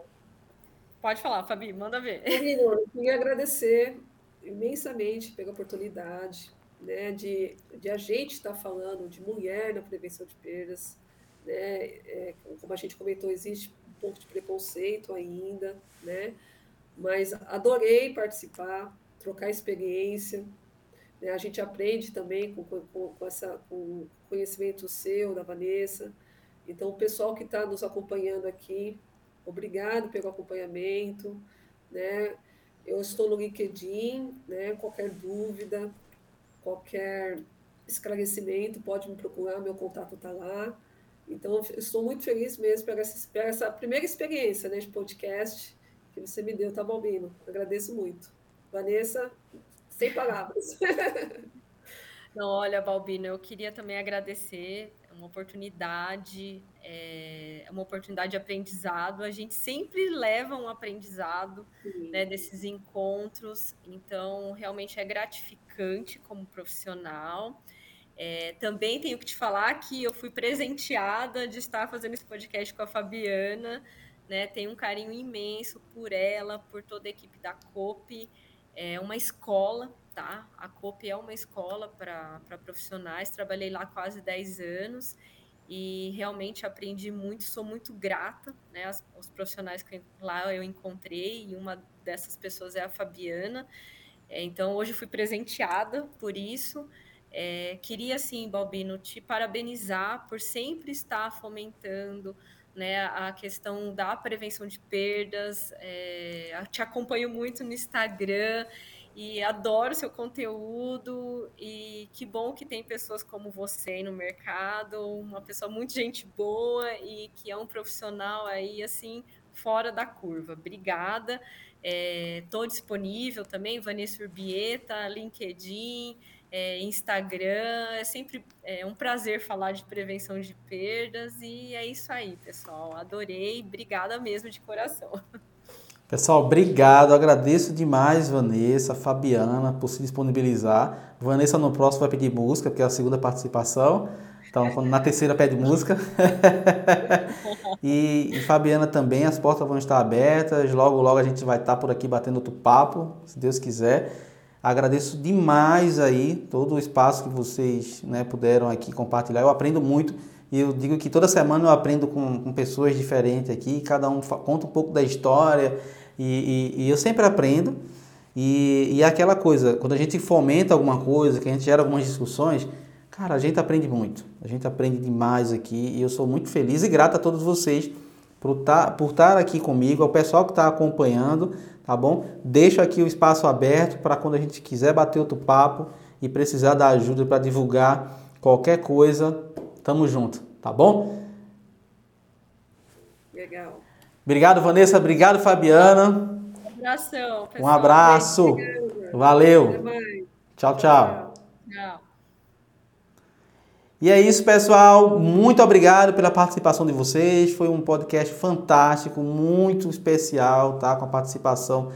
Pode falar, Fabi, manda ver. Balbino, eu queria agradecer imensamente pela oportunidade né, de, de a gente estar tá falando de mulher na prevenção de perdas. Né, é, como a gente comentou, existe um pouco de preconceito ainda, né, mas adorei participar, trocar experiência. Né, a gente aprende também com, com, com, essa, com conhecimento seu, da Vanessa. Então, o pessoal que está nos acompanhando aqui, obrigado pelo acompanhamento. Né? Eu estou no LinkedIn, né? qualquer dúvida, qualquer esclarecimento, pode me procurar, meu contato está lá. Então, estou muito feliz mesmo por essa, por essa primeira experiência né, de podcast que você me deu, tá, Balbino? Agradeço muito. Vanessa, sem palavras. Não, olha, Balbino, eu queria também agradecer uma oportunidade, é uma oportunidade de aprendizado. A gente sempre leva um aprendizado né, desses encontros, então realmente é gratificante como profissional. É, também tenho que te falar que eu fui presenteada de estar fazendo esse podcast com a Fabiana, né? Tenho um carinho imenso por ela, por toda a equipe da COP. É uma escola tá? A COP é uma escola para profissionais, trabalhei lá quase 10 anos e realmente aprendi muito, sou muito grata, né? As, os profissionais que lá eu encontrei, e uma dessas pessoas é a Fabiana. É, então, hoje fui presenteada por isso. É, queria, assim, Balbino, te parabenizar por sempre estar fomentando né, a questão da prevenção de perdas. É, te acompanho muito no Instagram e adoro seu conteúdo e que bom que tem pessoas como você no mercado, uma pessoa muito gente boa e que é um profissional aí assim fora da curva. Obrigada. Estou é, disponível também, Vanessa Urbieta, LinkedIn, é, Instagram. É sempre é, um prazer falar de prevenção de perdas e é isso aí, pessoal. Adorei, obrigada mesmo de coração. Pessoal, obrigado. Agradeço demais, Vanessa, Fabiana, por se disponibilizar. Vanessa no próximo vai pedir música, porque é a segunda participação. Então, na terceira pede música. e, e, Fabiana também, as portas vão estar abertas. Logo, logo a gente vai estar por aqui batendo outro papo, se Deus quiser. Agradeço demais aí todo o espaço que vocês né, puderam aqui compartilhar. Eu aprendo muito e eu digo que toda semana eu aprendo com, com pessoas diferentes aqui, cada um conta um pouco da história e, e, e eu sempre aprendo. E, e é aquela coisa, quando a gente fomenta alguma coisa, que a gente gera algumas discussões, cara, a gente aprende muito. A gente aprende demais aqui e eu sou muito feliz e grato a todos vocês por estar, tá, por estar aqui comigo, ao pessoal que está acompanhando, tá bom? Deixo aqui o espaço aberto para quando a gente quiser bater outro papo e precisar da ajuda para divulgar qualquer coisa, Tamo junto, tá bom? Legal. Obrigado, Vanessa. Obrigado, Fabiana. Um abração, pessoal. Um abraço. Valeu. Tchau, tchau. Tchau. E é isso, pessoal. Muito obrigado pela participação de vocês. Foi um podcast fantástico, muito especial, tá? Com a participação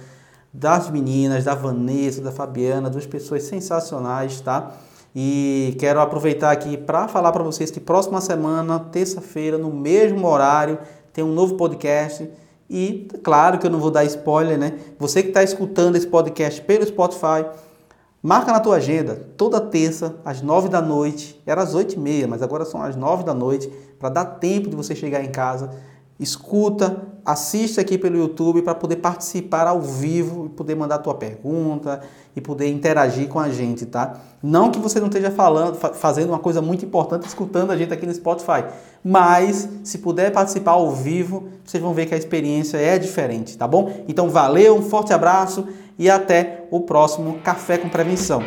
das meninas, da Vanessa, da Fabiana, duas pessoas sensacionais, tá? E quero aproveitar aqui para falar para vocês que próxima semana, terça-feira, no mesmo horário, tem um novo podcast. E claro que eu não vou dar spoiler, né? Você que está escutando esse podcast pelo Spotify, marca na tua agenda, toda terça, às nove da noite. Era às oito e meia, mas agora são às nove da noite, para dar tempo de você chegar em casa escuta, assiste aqui pelo YouTube para poder participar ao vivo e poder mandar tua pergunta e poder interagir com a gente, tá? Não que você não esteja falando, fazendo uma coisa muito importante, escutando a gente aqui no Spotify, mas se puder participar ao vivo, vocês vão ver que a experiência é diferente, tá bom? Então valeu, um forte abraço e até o próximo Café com Prevenção.